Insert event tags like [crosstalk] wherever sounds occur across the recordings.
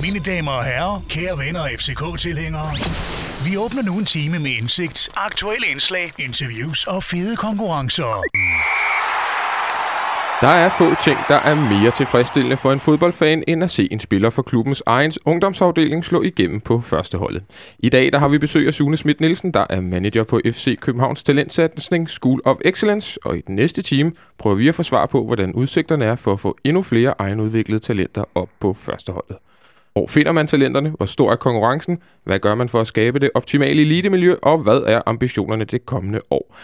Mine damer og herrer, kære venner og FCK-tilhængere. Vi åbner nu en time med indsigt, aktuelle indslag, interviews og fede konkurrencer. Der er få ting, der er mere tilfredsstillende for en fodboldfan, end at se en spiller for klubbens egen ungdomsafdeling slå igennem på førsteholdet. I dag der har vi besøg af Sune Schmidt Nielsen, der er manager på FC Københavns Talentsatsning School of Excellence, og i den næste time prøver vi at få svar på, hvordan udsigterne er for at få endnu flere egenudviklede talenter op på førsteholdet. Hvor finder man talenterne? Hvor stor er konkurrencen? Hvad gør man for at skabe det optimale elitemiljø? Og hvad er ambitionerne det kommende år?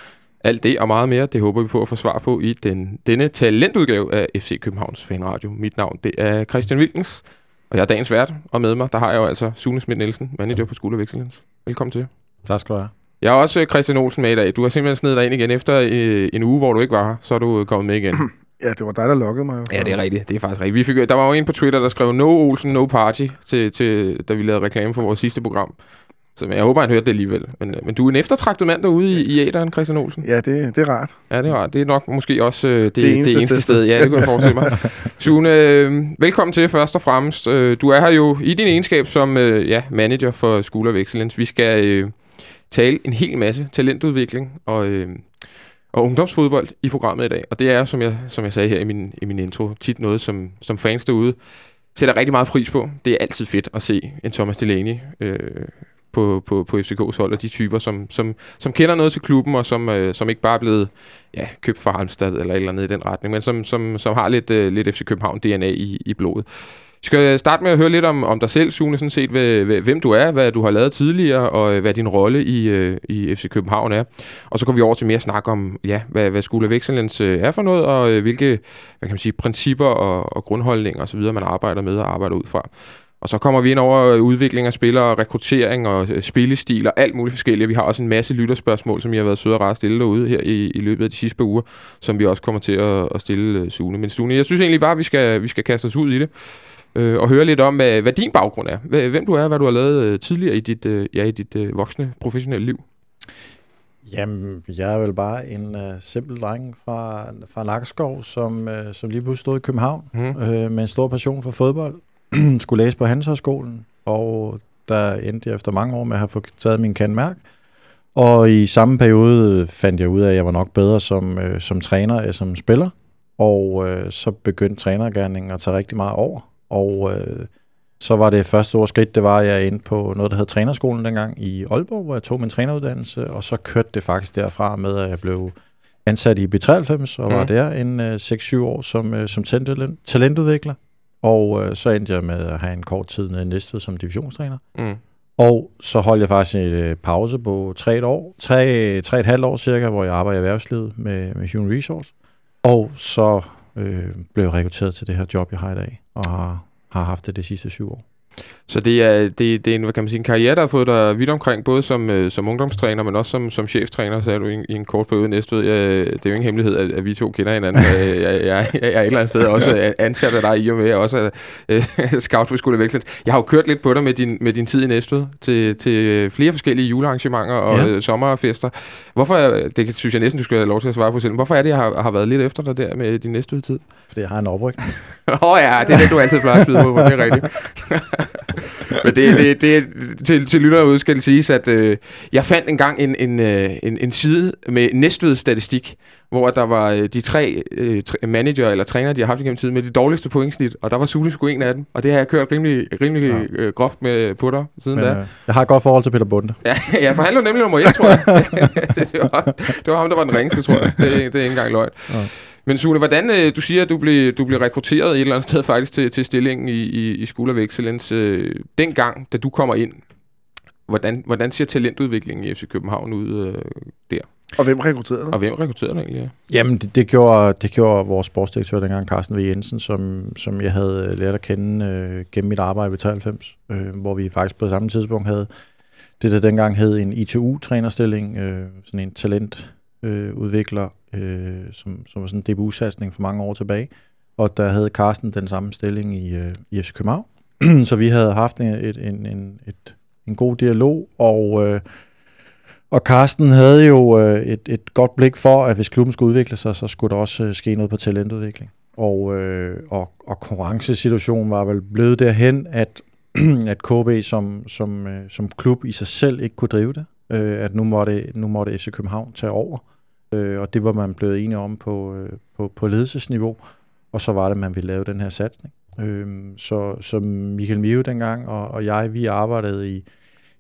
Alt det og meget mere, det håber vi på at få svar på i den, denne talentudgave af FC Københavns Fanradio. Mit navn det er Christian Wilkens, og jeg er dagens vært, og med mig der har jeg jo altså Sune Schmidt Nielsen, manager på Excellence. Velkommen til. Tak skal du have. Jeg er også Christian Olsen med i dag. Du har simpelthen snedet dig ind igen efter øh, en uge, hvor du ikke var her. Så er du kommet med igen. [clears throat] Ja, det var dig, der lokkede mig. Ja, det er rigtigt. Det er faktisk rigtigt. Vi fik, der var jo en på Twitter, der skrev No Olsen, no party, til, til, da vi lavede reklame for vores sidste program. Så jeg håber, han hørte det alligevel. Men, men du er en eftertragtet mand derude i, i æderen, Christian Olsen. Ja, det, det er rart. Ja, det er rart. Det er nok måske også øh, det, Det eneste det eneste sted. sted. Ja, det kunne jeg forestille mig. [laughs] Sune, øh, velkommen til først og fremmest. Øh, du er her jo i din egenskab som øh, ja, manager for School of Excellence. Vi skal øh, tale en hel masse talentudvikling og, øh, og ungdomsfodbold i programmet i dag. Og det er, som jeg, som jeg sagde her i min, i min intro, tit noget, som, som fans derude sætter rigtig meget pris på. Det er altid fedt at se en Thomas Delaney øh, på, på, på FCK's hold, og de typer, som, som, som kender noget til klubben, og som, øh, som ikke bare er blevet ja, købt fra Halmstad eller eller andet i den retning, men som, som, som har lidt, øh, lidt FC København-DNA i, i blodet. Vi skal øh, starte med at høre lidt om, om dig selv, Sune, sådan set, hvad, hvem du er, hvad du har lavet tidligere, og øh, hvad din rolle i, øh, i FC København er. Og så går vi over til mere snak om, ja, hvad, hvad School of Excellence øh, er for noget, og øh, hvilke hvad kan man sige, principper og, og grundholdninger osv., man arbejder med og arbejder ud fra. Og så kommer vi ind over øh, udvikling af spillere, rekruttering og øh, spillestil og alt muligt forskelligt. Vi har også en masse lytterspørgsmål, som I har været søde og rare at stille derude her i, i løbet af de sidste par uger, som vi også kommer til at, at stille uh, Sune. Men Sune, jeg synes egentlig bare, at vi skal, vi skal kaste os ud i det øh, og høre lidt om, hvad, hvad din baggrund er. Hvem du er, hvad du har lavet øh, tidligere i dit, øh, ja, i dit øh, voksne professionelle liv. Jamen, jeg er vel bare en uh, simpel dreng fra, fra Nakkerskov, som, uh, som lige pludselig stod i København Mm. øh, med en stor passion for fodbold. [clears throat] Skulle læse på Handelshøjskolen, og der endte jeg efter mange år med at have fået taget min kandmærk. Og i samme periode fandt jeg ud af, at jeg var nok bedre som, øh, som træner end som spiller. Og øh, så begyndte trænergærningen at tage rigtig meget over. Og øh, så var det første store skridt, det var, at jeg endte på noget, der hed trænerskolen dengang i Aalborg, hvor jeg tog min træneruddannelse, og så kørte det faktisk derfra med, at jeg blev ansat i B93, og var Mhm. der en øh, 6-7 år som, øh, som talent, talentudvikler. Og øh, så endte jeg med at have en kort tid nede i Næstved som divisionstræner. Mm. Og så holdt jeg faktisk en øh, pause på tre et år, tre, tre et halvt år cirka, hvor jeg arbejder i erhvervslivet med, med Human Resource. Og så øh, blev jeg rekrutteret til det her job, jeg har i dag, og har, har haft det de sidste syv år. Så det er, det, det er en, hvad kan man sige, en karriere, der har fået dig vidt omkring, både som, øh, som ungdomstræner, men også som, som cheftræner, sagde du i, en- i en kort periode næste ud. Jeg, det er jo ingen hemmelighed, at, at vi to kender hinanden. [laughs] Øh, jeg, jeg, jeg, er et eller andet sted også ansat af dig i og med, at jeg også er øh, [laughs] scout på Skole Vækstens. Jeg har jo kørt lidt på dig med din, med din tid i Næstved til, til flere forskellige julearrangementer og ja. øh, sommerfester. Hvorfor, det synes jeg næsten, du skal have lov til at svare på selv. Hvorfor er det, jeg har, har været lidt efter dig der med din Næstved-tid? Fordi jeg har en opryk. [laughs] Åh oh, ja, det er det, du altid plejer at skyde på, det er rigtigt. [laughs] Men det, det, det til, til lyttere ude skal det siges, at øh, jeg fandt engang en, en, øh, en, en side med Næstved statistik, hvor der var øh, de tre øh, manager eller trænere, de har haft igennem tiden, med de dårligste pointsnit, og der var Sule sgu en af dem, og det har jeg kørt rimelig, rimelig ja. øh, groft med på dig siden Men da. øh, jeg har et godt forhold til Peter Bunde. Ja, [laughs] ja, for han lå nemlig nummer et, tror jeg. det, det, var, det var ham, der var den ringeste, tror jeg. Det, det er ikke engang løgn. Ja. Men Sune, hvordan, øh, du siger, at du blev, du blev rekrutteret et eller andet sted faktisk til, til stillingen i, i, i School of Excellence. Øh, dengang, da du kommer ind, hvordan, hvordan ser talentudviklingen i FC København ud øh, der? Og hvem rekrutterede dig? Og hvem rekrutterede dig egentlig? Ja? Jamen, det, det, gjorde, det gjorde vores sportsdirektør dengang, Carsten V. Jensen, som, som jeg havde øh, lært at kende øh, gennem mit arbejde ved 93, øh, hvor vi faktisk på samme tidspunkt havde det, der dengang hed en ITU-trænerstilling, øh, sådan en talentudvikler, øh, udvikler, øh, som, som var sådan en DBU-satsning for mange år tilbage. Og der havde Carsten den samme stilling i, øh, i FC København. [clears throat] så vi havde haft en, et, en, en, et, en god dialog, og... Øh, og Carsten havde jo øh, et, et godt blik for, at hvis klubben skulle udvikle sig, så skulle der også øh, ske noget på talentudvikling. og, øh, og, og konkurrencesituationen var vel blevet derhen, at, [clears throat] at KB som, som, øh, som klub i sig selv ikke kunne drive det. Øh, at nu måtte, nu måtte FC København tage over. Øh, og det var man blevet enige om på, øh, på, på ledelsesniveau. Og så var det, at man ville lave den her satsning. Øh, så, så Michael Mio dengang og, og jeg, vi arbejdede i,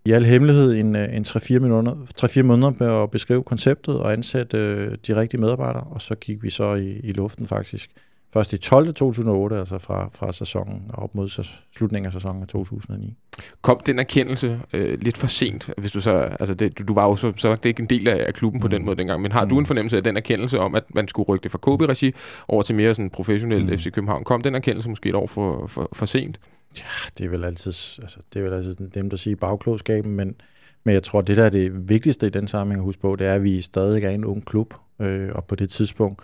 i al hemmelighed en, øh, en 3-4 måneder, 3-4 måneder med at beskrive konceptet og ansætte øh, de rigtige medarbejdere, og så gik vi så i, i luften faktisk. Først i 12. 2008, altså fra, fra sæsonen op mod slutningen af sæsonen af 2009. Kom den erkendelse øh, lidt for sent, hvis du så, altså det, du, du var jo så, så det ikke en del af, af klubben mm. på den måde dengang, men har mm. du en fornemmelse af den erkendelse om, at man skulle rykke det fra KB-regi over til mere sådan professionel mm. FC København? Kom den erkendelse måske et år for, for, for sent? Ja, det er vel altid, altså, det er vel altid dem, der siger bagklodskaben, men, men jeg tror, det der er det vigtigste i den sammenhæng at huske på, det er, at vi stadig er en ung klub, øh, og på det tidspunkt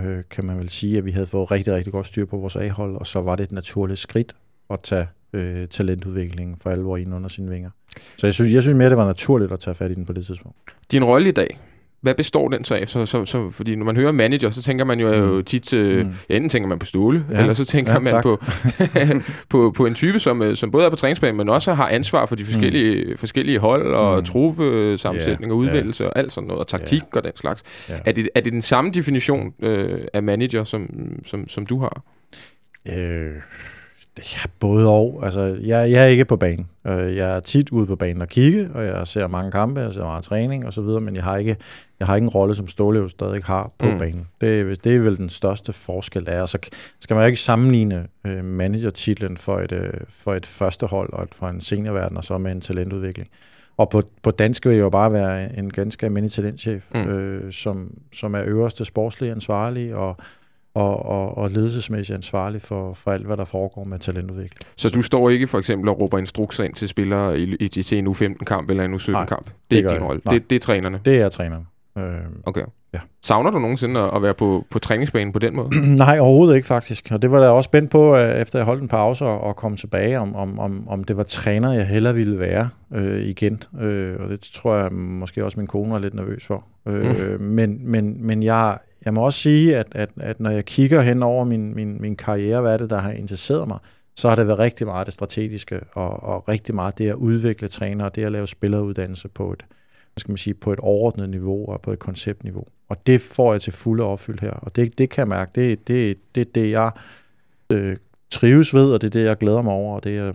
øh, kan man vel sige, at vi havde fået rigtig, rigtig godt styr på vores A-hold, og så var det et naturligt skridt at tage øh, talentudviklingen for alvor ind under sine vinger. Så jeg synes, jeg synes mere, det var naturligt at tage fat i den på det tidspunkt. Din rolle i dag, hvad består den så af? Så, så, så, fordi når man hører manager, så tænker man jo mm. tit, øh, mm. ja, enten tænker man på Ståle, ja. eller så tænker ja, man på, [laughs] [laughs] på, på en type, som, øh, som både er på træningsbanen, men også har ansvar for de forskellige, mm. forskellige hold og mm. truppe-sammensætning yeah. og udvælgelse yeah. og alt sådan noget, og taktik yeah. og den slags. Yeah. Er, det, er det den samme definition øh, af manager, som, som, som du har? Øh, Ja, både og. Altså, jeg, jeg er ikke på banen. Øh, jeg er tit ude på banen og kigge, og jeg ser mange kampe, jeg ser meget træning og så videre, men jeg har ikke, jeg har ikke en rolle, som Ståle jo stadig har på mm. banen. Det, det er vel den største forskel, der er. Så skal man jo ikke sammenligne øh, manager-titlen for et, øh, for et første hold og for en seniorverden, og så med en talentudvikling. Og på, på dansk vil jeg jo bare være en ganske almindelig talentchef, mm. øh, som, som er øverste sportslige ansvarlig, og og, og, og ledelsesmæssigt ansvarlig for, for alt, hvad der foregår med talentudvikling. Så du står ikke for eksempel og råber instrukser ind til spillere i, i, til en U15-kamp eller en U17-kamp? Det er det ikke din rolle. Det, det er trænerne? Det er trænerne. Øh, okay. Ja. Savner du nogensinde at være på, på træningsbanen på den måde? [clears throat] Nej, overhovedet ikke faktisk. Og det var jeg også spændt på, øh, efter jeg holdt en pause og, og kom tilbage, om, om, om, om det var træner, jeg hellere ville være øh, igen. Øh, og det tror jeg måske også min kone var lidt nervøs for. Øh, mm. men, men, men jeg, jeg må også sige, at, at, at når jeg kigger hen over min, min, min karriere, hvad er det, der har interesseret mig, så har det været rigtig meget det strategiske, og, og rigtig meget det at udvikle trænere, det at lave spilleruddannelse på et, hvad skal man sige, på et overordnet niveau og på et konceptniveau. Og det får jeg til fulde opfyldt her, og det, det kan jeg mærke, det er det, det, det, jeg øh, trives ved, og det er det, jeg glæder mig over, og det jeg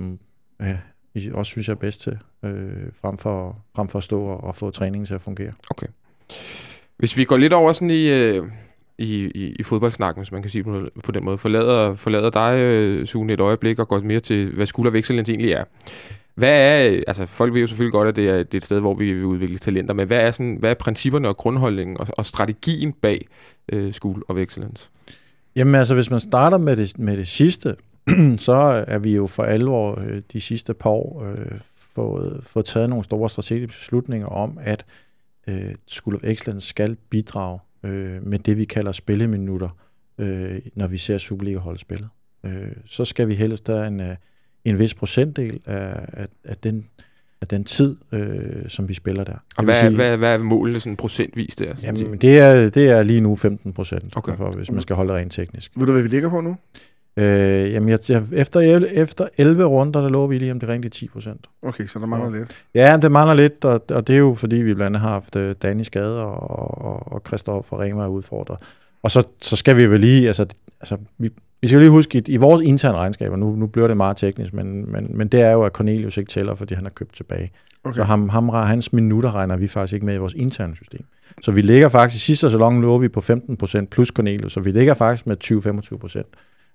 øh, også synes jeg er bedst til, øh, frem, for, frem for at stå og, og få træningen til at fungere. Okay. Hvis vi går lidt over sådan i, øh, i, i, i fodboldsnakken, hvis man kan sige på, på den måde, forlader, forlader dig, øh, Sune, et øjeblik og går mere til, hvad skuldervekselens Excellence egentlig er. Hvad er, øh, altså folk ved jo selvfølgelig godt, at det er, det er et sted, hvor vi vil udvikle talenter, men hvad er, sådan, hvad er principperne og grundholdningen og, og strategien bag øh, School og Excellence? Jamen altså, hvis man starter med det, med det sidste, [clears throat] så er vi jo for alvor øh, de sidste par år øh, fået, fået taget nogle store strategiske beslutninger om, at øh, School of Excellence skal bidrage øh, med det, vi kalder spilleminutter, øh, når vi ser Superliga-hold spille. Øh, så skal vi helst have en, øh, en vis procentdel af, af, af, den, af den tid, øh, som vi spiller der. Og hvad, sige, hvad, hvad er målet sådan procentvis der? Jamen, det er, det er lige nu 15 procent, okay. for, hvis man skal holde det rent teknisk. Ved du, hvad vi ligger på nu? Øh, jamen, jeg, jeg, efter, efter 11 runder, der lå vi lige om det rent 10 procent. Okay, så der mangler ja. lidt. Ja, det mangler lidt, og, og det er jo fordi, vi blandt andet har haft uh, Danny skade, og, og, og Christoffer Rema er udfordret. Og så, så skal vi vel lige, altså, altså vi, vi skal lige huske, at i vores interne regnskaber, nu, nu bliver det meget teknisk, men, men, men det er jo, at Cornelius ikke tæller, fordi han har købt tilbage. Okay. Så ham, ham, hans minutter regner vi faktisk ikke med i vores interne system. Så vi ligger faktisk, sidste sæson lå vi på 15% plus Cornelius, så vi ligger faktisk med 20-25%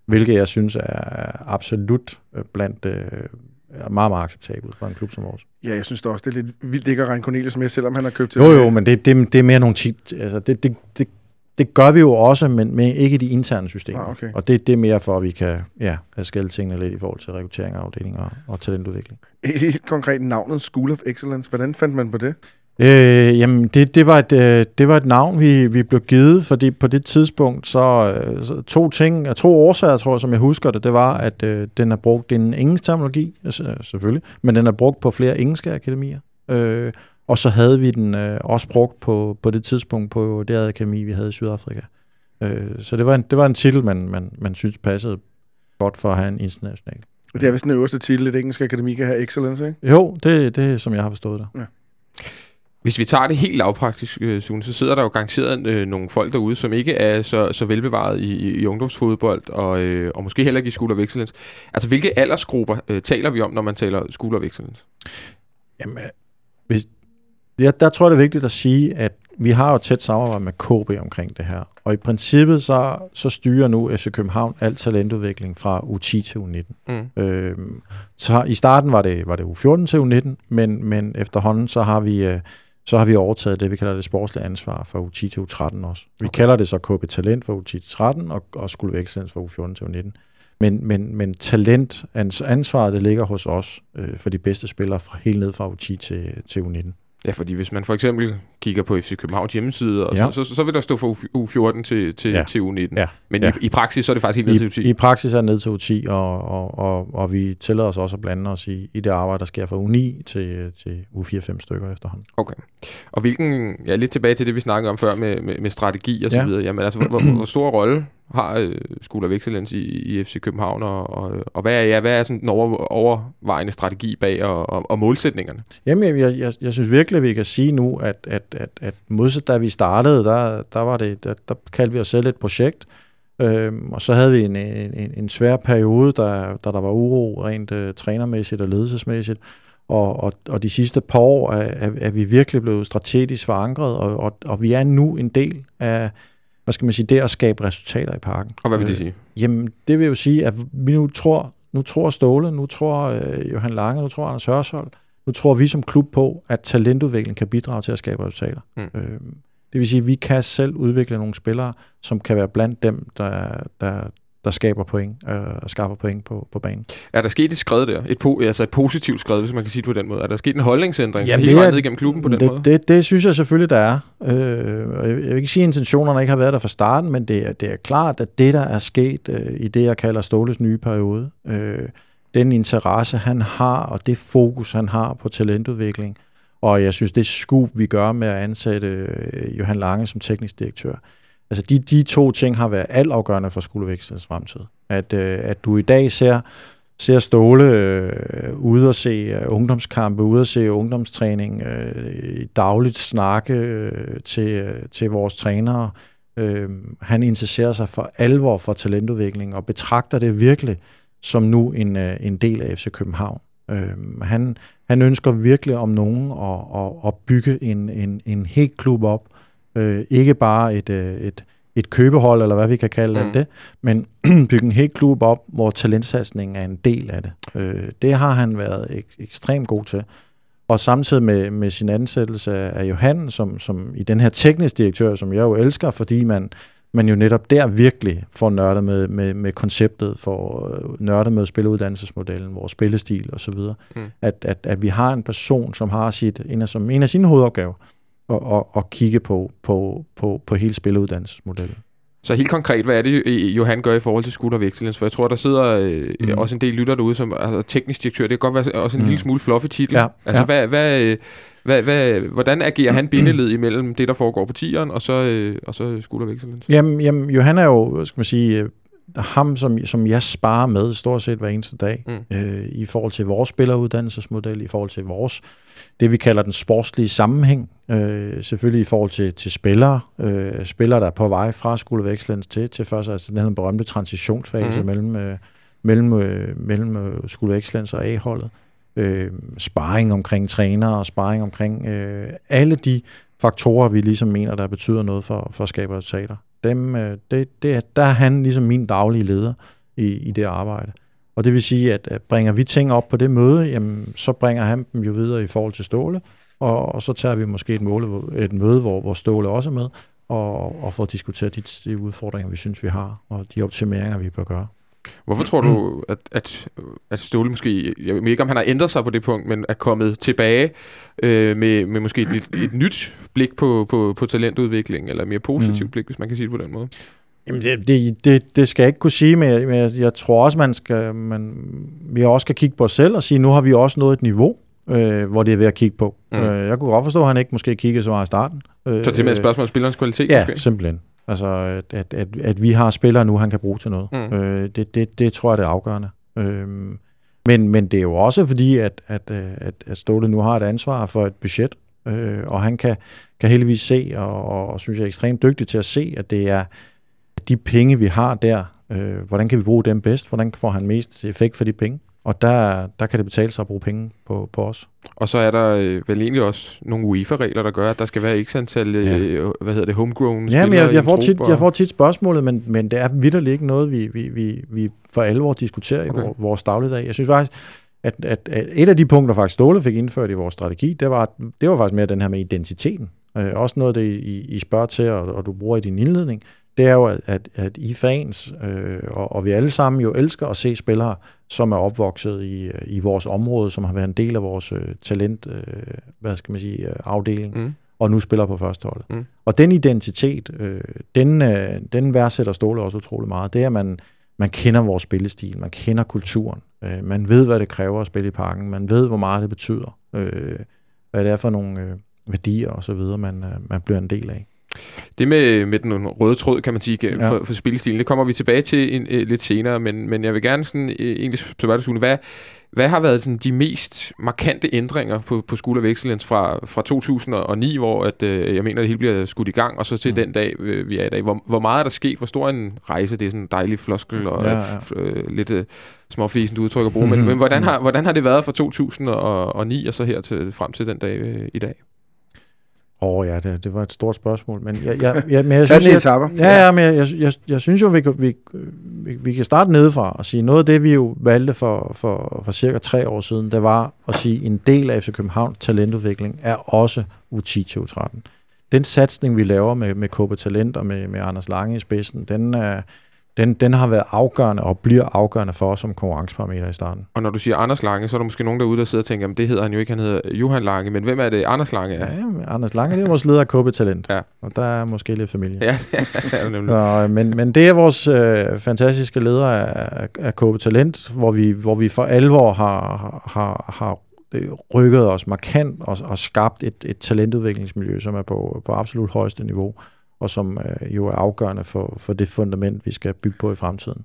hvilket jeg synes er absolut øh, blandt øh, er meget, meget acceptabelt for en klub som vores. Ja, jeg synes det også, det er lidt vildt ikke at regne Cornelius med, selvom han har købt til. Jo, jo, men det, det, det er mere nogle tit, altså det, det, det, det gør vi jo også, men med ikke de interne systemer. Ah, okay. Og det, det er mere for, at vi kan ja, skælde tingene lidt i forhold til rekruttering af afdelinger og, og talentudvikling. Helt konkret navnet School of Excellence. Hvordan fandt man på det? Øh, jamen, det, det, var et, øh, det var et navn, vi, vi blev givet, fordi på det tidspunkt, så, øh, så to ting, to årsager, tror jeg, som jeg husker det, det var, at øh, den er brugt, en engelsk terminologi, altså, selvfølgelig, men den er brugt på flere engelske akademier. Øh, og så havde vi den øh, også brugt på, på det tidspunkt på det akademi, vi havde i Sydafrika. Øh, så det var en, det var en titel, man, man, man synes passede godt for at have en international. Det er vist den øverste titel, det engelske akademi kan have excellence, ikke? Jo, det, det er, som jeg har forstået det. Hvis vi tager det helt lavpraktisk, øh, Sune, så sidder der jo garanteret øh, nogle folk derude, som ikke er så, så velbevaret i, i, i ungdomsfodbold, og, øh, og måske heller ikke i School of Excellence. Altså, hvilke aldersgrupper øh, taler vi om, når man taler School of Excellence? Jamen, øh, hvis, ja, der tror jeg, det er vigtigt at sige, at vi har jo tæt samarbejde med KB omkring det her. Og i princippet så, så styrer nu FC København al talentudvikling fra U10 til U19. Mm. Øhm, så i starten var det, var det U14 til U19, men, men efterhånden så har vi... Øh, så har vi overtaget det, vi kalder det sportslige ansvar for U10 til U13 også. Vi okay. kalder det så KB Talent for U10 til 13 og, og Skulle Excellence for U14 til U19. Men, men, men talent, ansvaret det ligger hos os øh, for de bedste spillere fra, helt ned fra U10 til, til U19. Ja, fordi hvis man for eksempel kigger på FC Københavns hjemmeside, og Ja. så, så, så vil der stå fra U14 til, til, Ja. til U19. Ja. Men Ja. i, i praksis så er det faktisk helt ned til I, U10. I praksis er det ned til U10, og, og, og, og vi tillader os også at blande os i, i det arbejde, der sker fra U9 til, til U4-5 stykker efterhånden. Okay. Og hvilken, ja, lidt tilbage til det, vi snakkede om før med, med, med strategi og så Ja. videre. Jamen altså, hvor, hvor stor rolle har øh, School of Excellence i, i FC København, og, og, og hvad, er, ja, hvad er sådan den over, overvejende strategi bag og, og, og målsætningerne? Jamen, jeg, jeg, jeg, jeg synes virkelig, at vi kan sige nu, at, at, at, at modsat da vi startede, der, der, var det, der, der kaldte vi os selv et projekt, øhm, og så havde vi en, en, en, en svær periode, der, der der var uro rent øh, trænermæssigt og ledelsesmæssigt, og, og, og de sidste par år er, er, er vi virkelig blevet strategisk forankret, og, og, og vi er nu en del af, hvad skal man sige, det at skabe resultater i parken. Og hvad vil det Øh, sige? Jamen, det vil jo sige, at vi nu tror, nu tror Ståle, nu tror øh, Johan Lange, nu tror Anders Hørsholm, nu tror vi som klub på, at talentudvikling kan bidrage til at skabe resultater. Mm. Øh, det vil sige, at vi kan selv udvikle nogle spillere, som kan være blandt dem, der, der, der skaber point øh, og skaffer point på, på banen. Er der sket et skred der? Et, po- altså et positivt skred, hvis man kan sige det på den måde. Er der sket en holdningsændring Jamen, helt det vejen ned igennem klubben på den det, måde? Det, det synes jeg selvfølgelig, der er. Øh, og jeg jeg vil ikke sige, at intentionerne ikke har været der fra starten, men det er, det er klart, at det, der er sket øh, i det, jeg kalder Ståles nye periode, øh, den interesse, han har, og det fokus, han har på talentudvikling, og jeg synes, det skub, vi gør med at ansætte øh, Johan Lange som teknisk direktør, altså de, de to ting har været altafgørende for skolevækstens fremtid. At, øh, at du i dag ser ser Ståle øh, ude og se øh, ungdomskampe, ude og se ungdomstræning, øh, dagligt snakke øh, til, øh, til vores trænere. Øh, han interesserer sig for alvor for talentudvikling og betragter det virkelig som nu en, øh, en del af FC København. Øh, han, han ønsker virkelig om nogen at, at, at bygge en, en, en helt klub op. Øh, ikke bare et, øh, et, et købehold, eller hvad vi kan kalde Mm. det, men [clears throat] bygge en helt klub op, hvor talentsatsningen er en del af det. Øh, det har han været ek- ekstremt god til. Og samtidig med, med sin ansættelse af Johan, som, som i den her teknisk direktør, som jeg jo elsker, fordi man, man jo netop der virkelig får nørdet med, med, med konceptet, får øh, nørdet med spilleuddannelsesmodellen, vores spillestil osv. Mm. At, at, at vi har en person, som har sit, en af, som en af sine hovedopgaver, at, at, at kigge på, på, på, på hele spilleuddannelsesmodellen. Så helt konkret, hvad er det, Johan gør i forhold til School of Excellence? For jeg tror, der sidder øh, mm. Også en del lytter derude, som altså, teknisk direktør. Det kan godt være også en mm. Lille smule fluffy titel. Ja, altså, ja. Hvad, hvad, øh, hvad, hvad, hvordan agerer han bindeled imellem det, der foregår på tieren, og så, øh, og så School of Excellence? Jamen, jamen Johan er jo, skal man sige, ham, som, som jeg sparer med stort set hver eneste dag, Mm. øh, i forhold til vores spilleruddannelsesmodel, i forhold til vores, det vi kalder den sportslige sammenhæng, øh, selvfølgelig i forhold til, til spillere, øh, spillere, der er på vej fra Excellence til, til først, altså den her berømte transitionsfase mm. mellem, øh, mellem, øh, mellem øh, og A-holdet, øh, sparring omkring trænere og sparring omkring øh, alle de faktorer, vi ligesom mener, der betyder noget for, for at skabe resultater. Dem, øh, det, det der er han ligesom min daglige leder i, i det arbejde. Og det vil sige, at at bringer vi ting op på det møde, jamen, så bringer han dem jo videre i forhold til Ståle, og, og så tager vi måske et, måle, et møde, hvor, hvor Ståle også er med, og, og får diskuteret de, de udfordringer, vi synes, vi har, og de optimeringer, vi bør gøre. Hvorfor tror du, at, at, at Ståle måske, jeg ved ikke, om han har ændret sig på det punkt, men er kommet tilbage øh, med, med måske et, et nyt blik på, på, på talentudvikling, eller et mere positivt mm. Blik, hvis man kan sige det på den måde? Jamen, det, det, det, det skal jeg ikke kunne sige, men jeg, men jeg, jeg tror også, man skal, man, vi også skal kigge på os selv og sige, nu har vi også nået et niveau, øh, hvor det er ved at kigge på. Mm. Øh, jeg kunne godt forstå, at han ikke måske kiggede så meget i starten. Øh, Så det med et spørgsmål om spillerens kvalitet, Ja, måske? simpelthen. Altså, at, at, at, at vi har spillere nu, han kan bruge til noget. Mm. Øh, det, det, det tror jeg, det er afgørende. Øh, men, men det er jo også fordi, at, at, at, at Ståle nu har et ansvar for et budget, øh, og han kan, kan heldigvis se, og, og, og synes jeg er ekstremt dygtig til at se, at det er de penge, vi har der, øh, hvordan kan vi bruge dem bedst? Hvordan får han mest effekt for de penge? Og der, der kan det betale sig at bruge penge på, på os. Og så er der øh, vel egentlig også nogle UEFA-regler, der gør, at der skal være x antal, øh, hvad hedder det, homegrown Ja, men jeg, i jeg, får tit, og- jeg får tit spørgsmålet, men, men det er vidderligt ikke noget, vi, vi, vi, vi for alvor diskuterer i Okay. okay. vores dagligdag. Jeg synes faktisk, at, at, at et af de punkter, faktisk Ståle fik indført i vores strategi, det var, det var faktisk mere den her med identiteten. Øh, også noget, det I, I spørger til, og, og du bruger i din indledning, det er jo, at, at, I fans, øh, og, og vi alle sammen jo elsker at se spillere, som er opvokset i, øh, i vores område, som har været en del af vores øh, talent, øh, hvad skal man sige, øh, afdeling, Mm. og nu spiller på førsteholdet. Mm. Og den identitet, øh, den, øh, den værdsætter Ståle også utrolig meget. Det er, at man, man kender vores spillestil, man kender kulturen, øh, man ved, hvad det kræver at spille i parken, man ved, hvor meget det betyder, øh, hvad det er for nogle øh, værdier og så videre, man, øh, man bliver en del af. Det med, med den røde tråd, kan man sige, ja. For, for spillestilen, det kommer vi tilbage til en, øh, lidt senere, men, men jeg vil gerne sådan, øh, egentlig spørge dig, hvad, hvad har været sådan, de mest markante ændringer på, på School of Excellence fra, fra 2009, hvor at, øh, jeg mener, det hele bliver skudt i gang, og så til mm. Den dag, øh, vi er i dag? Hvor, hvor meget er der sket? Hvor stor en rejse? Det er sådan en dejlig floskel og Ja, ja. Øh, lidt øh, småfisent udtryk at bruge, men, [laughs] men hvordan, har, hvordan har det været fra 2009 og så her til, frem til den dag øh, i dag? Åh oh, ja, det, det var et stort spørgsmål, men jeg, jeg, jeg, men jeg synes, jeg. Ja, ja, men jeg, jeg, jeg, jeg synes jo, vi, kan- vi, vi, vi kan starte nedefra og sige, noget af det, vi jo valgte for, for, for cirka tre år siden, det var at sige, en del af FC Københavns talentudvikling er også U10 til U13. Den satsning, vi laver med, med KB Talent og med, med Anders Lange i spidsen, den, er, den, den har været afgørende og bliver afgørende for os som konkurrenceparameter i starten. Og når du siger Anders Lange, så er der måske nogen derude, der sidder og tænker, at det hedder han jo ikke, han hedder Johan Lange, men hvem er det Anders Lange er? Ja, men Anders Lange, det er vores leder af KB Talent, Ja. og der er måske lidt familie. Ja, [laughs] ja, nemlig. Nå, men, men det er vores øh, fantastiske leder af, af KB Talent, hvor vi, hvor vi for alvor har, har, har rykket os markant og, og skabt et, et talentudviklingsmiljø, som er på, på absolut højeste niveau, og som øh, jo er afgørende for, for det fundament, vi skal bygge på i fremtiden.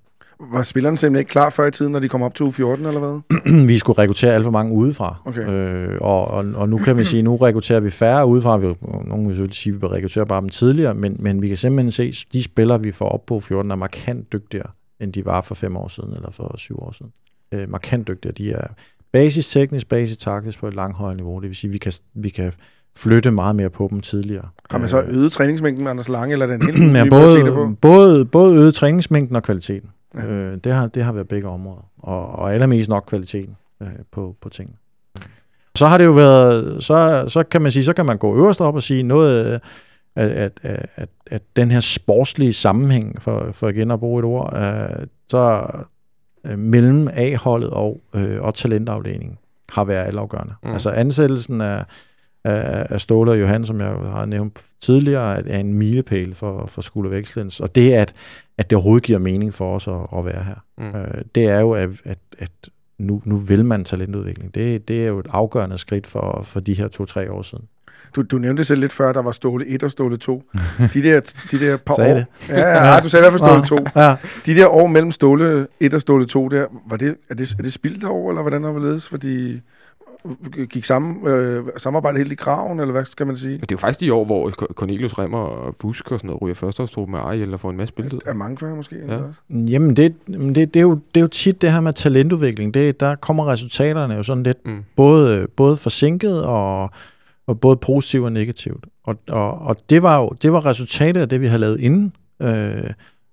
Var spillerne simpelthen ikke klar før i tiden, når de kom op til U14 eller hvad? [clears throat] vi skulle rekruttere alt for mange udefra. Okay. Øh, og, og, og nu kan vi sige, nu rekrutterer vi færre udefra. Vi, nogen vil sige, at vi rekrutterer bare dem tidligere, men, men vi kan simpelthen se, at de spillere, vi får op på 14, er markant dygtigere, end de var for fem år siden eller for syv år siden. Øh, markant dygtigere. De er basis teknisk, basis taktisk på et langt højere niveau. Det vil sige, at vi kan, vi kan flytte meget mere på dem tidligere. Har man så Øh, øget træningsmængden med Anders Lange, eller er det en helt [clears throat] Ja, både, både, både øget træningsmængden og kvaliteten. Ja. Øh, det, har, det har været begge områder. Og, og allermest nok kvaliteten øh, på, på tingene. Så har det jo været, så, så kan man sige, så kan man gå øverst op og sige noget, at, at, at, at, den her sportslige sammenhæng, for, for igen at bruge et ord, øh, så øh, mellem A-holdet og, øh, og talentafdelingen har været altafgørende. Mm. Altså ansættelsen af, af, af Ståle og Johan, som jeg jo har nævnt tidligere, er- er en milepæl for, for School of Excellence. Og det, at, at det overhovedet giver mening for os at, at være her, Mm. øh, det er jo, at, at, at nu, nu vil man talentudvikling. Det, det er jo et afgørende skridt for, for de her to-tre år siden. Du, du nævnte selv lidt før, der var Ståle 1 og Ståle 2. De der, de der par Sagde år... det? Ja, ja, ja, du sagde i hvert fald Ståle 2. Ja. De der år mellem Ståle 1 og Ståle 2 der, var det, er, det, er det spildt år, eller hvordan har det ledes? Fordi gik sammen, øh, samarbejde helt i kraven, eller hvad skal man sige? Det er jo faktisk de år, hvor Cornelius Remmer og Busk og sådan noget ryger førsteårstruppen med Ariel og får en masse spilletid. Er mange før måske? Ja. Også? Jamen, det, men det, det, er jo, det er jo tit det her med talentudvikling. Det, der kommer resultaterne jo sådan lidt Mm. både, både forsinket og, og både positivt og negativt. Og, og, og det var jo det var resultatet af det, vi havde lavet inden, øh,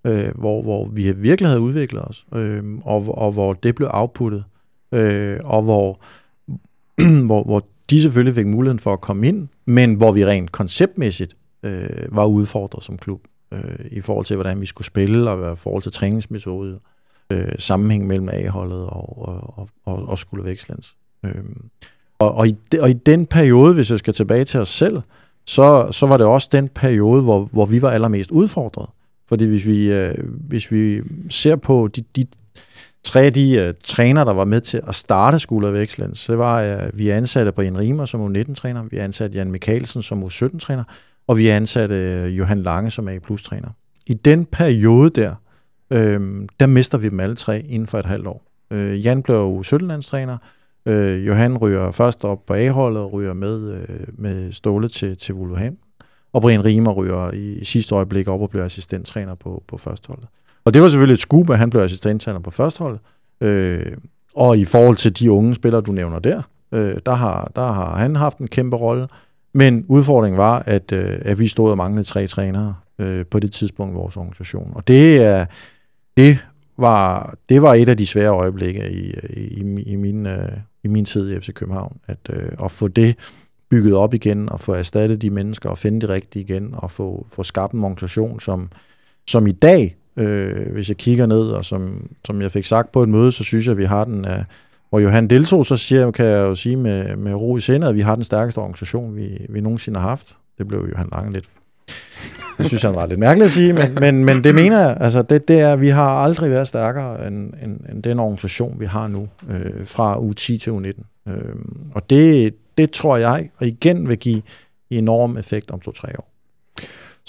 øh, hvor, hvor vi virkelig havde udviklet os, øh, og, og hvor det blev outputtet, øh, og hvor, [clears throat] hvor, hvor de selvfølgelig fik muligheden for at komme ind, men hvor vi rent konceptmæssigt øh, var udfordret som klub øh, i forhold til, hvordan vi skulle spille, og i forhold til træningsmetode, øh, sammenhæng mellem A-holdet og, og, og, og School of Øh, og, og, i, de- og i den periode, hvis jeg skal tilbage til os selv, så, så var det også den periode, hvor, hvor vi var allermest udfordret. Fordi hvis vi, øh, hvis vi ser på de, de tre af de øh, træner, der var med til at starte School of Excellence, det var, øh, vi ansatte på Riemer som U19-træner, vi ansatte Jan Mikkelsen som U17-træner, og vi ansatte øh, Johan Lange som A-plus-træner. I den periode der, øh, der mister vi dem alle tre inden for et halvt år. Øh, Jan blev U17-landstræner, øh, Johan ryger først op på A-holdet og ryger med, øh, med Ståle til, til Wolverhampton, og Brian Riemer ryger i, i sidste øjeblik op og bliver assistenttræner på, på førsteholdet. Og det var selvfølgelig et skub, at han blev assistenttræner på førsteholdet. Øh, og i forhold til de unge spillere, du nævner der, øh, der, har, der har han haft en kæmpe rolle. Men udfordringen var, at, øh, at vi stod og manglede tre trænere øh, på det tidspunkt i vores organisation. Og det, er, det, var, det var et af de svære øjeblikke i, i, i, min, øh, i min tid i FC København. At, øh, at få det bygget op igen, og få erstattet de mennesker, og finde de rigtige igen, og få, få skabt en organisation, som, som i dag, øh, hvis jeg kigger ned, og som, som jeg fik sagt på et møde, så synes jeg, at vi har den... Øh, hvor Johan deltog, så siger, kan jeg jo sige med, med ro i sindet, at vi har den stærkeste organisation, vi, vi nogensinde har haft. Det blev Johan Lange lidt... Det synes han var lidt mærkeligt at sige, men, men, men det mener jeg. Altså, det, det er, vi har aldrig været stærkere end, end, end den organisation, vi har nu, øh, fra U10 til U19. Øh, og det, det tror jeg, og igen vil give enorm effekt om to-tre år.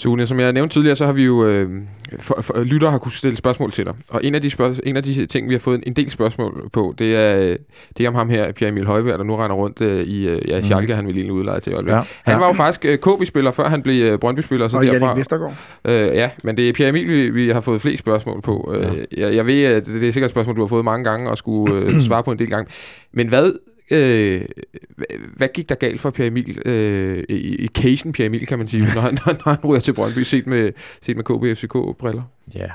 Sune, som jeg nævnte tidligere, så har vi jo øh, for, for, lytter har kunne stille spørgsmål til dig. Og en af de, spørg- en af de ting, vi har fået en del spørgsmål på, det er, det er om ham her, Pierre Emil Højberg, der nu render rundt øh, i øh, ja, Schalke, mm. han vil lige udleje til Aalborg. Ja. Han ja. var jo faktisk øh, KB-spiller, før han blev øh, Brøndby-spiller. Så og derfra, Jannik Vestergaard. Øh, ja, men det er Pierre Emil, vi, vi har fået flest spørgsmål på. Øh, ja. jeg, jeg ved, at det er sikkert et spørgsmål, du har fået mange gange og skulle øh, [clears throat] svare på en del gange. Men hvad Øh, hvad gik der galt for Pierre Emil, øh, i, i casen Pierre Emil, kan man sige, når han, når han ryger til Brøndby, set med, set med KB-FCK-briller? Ja,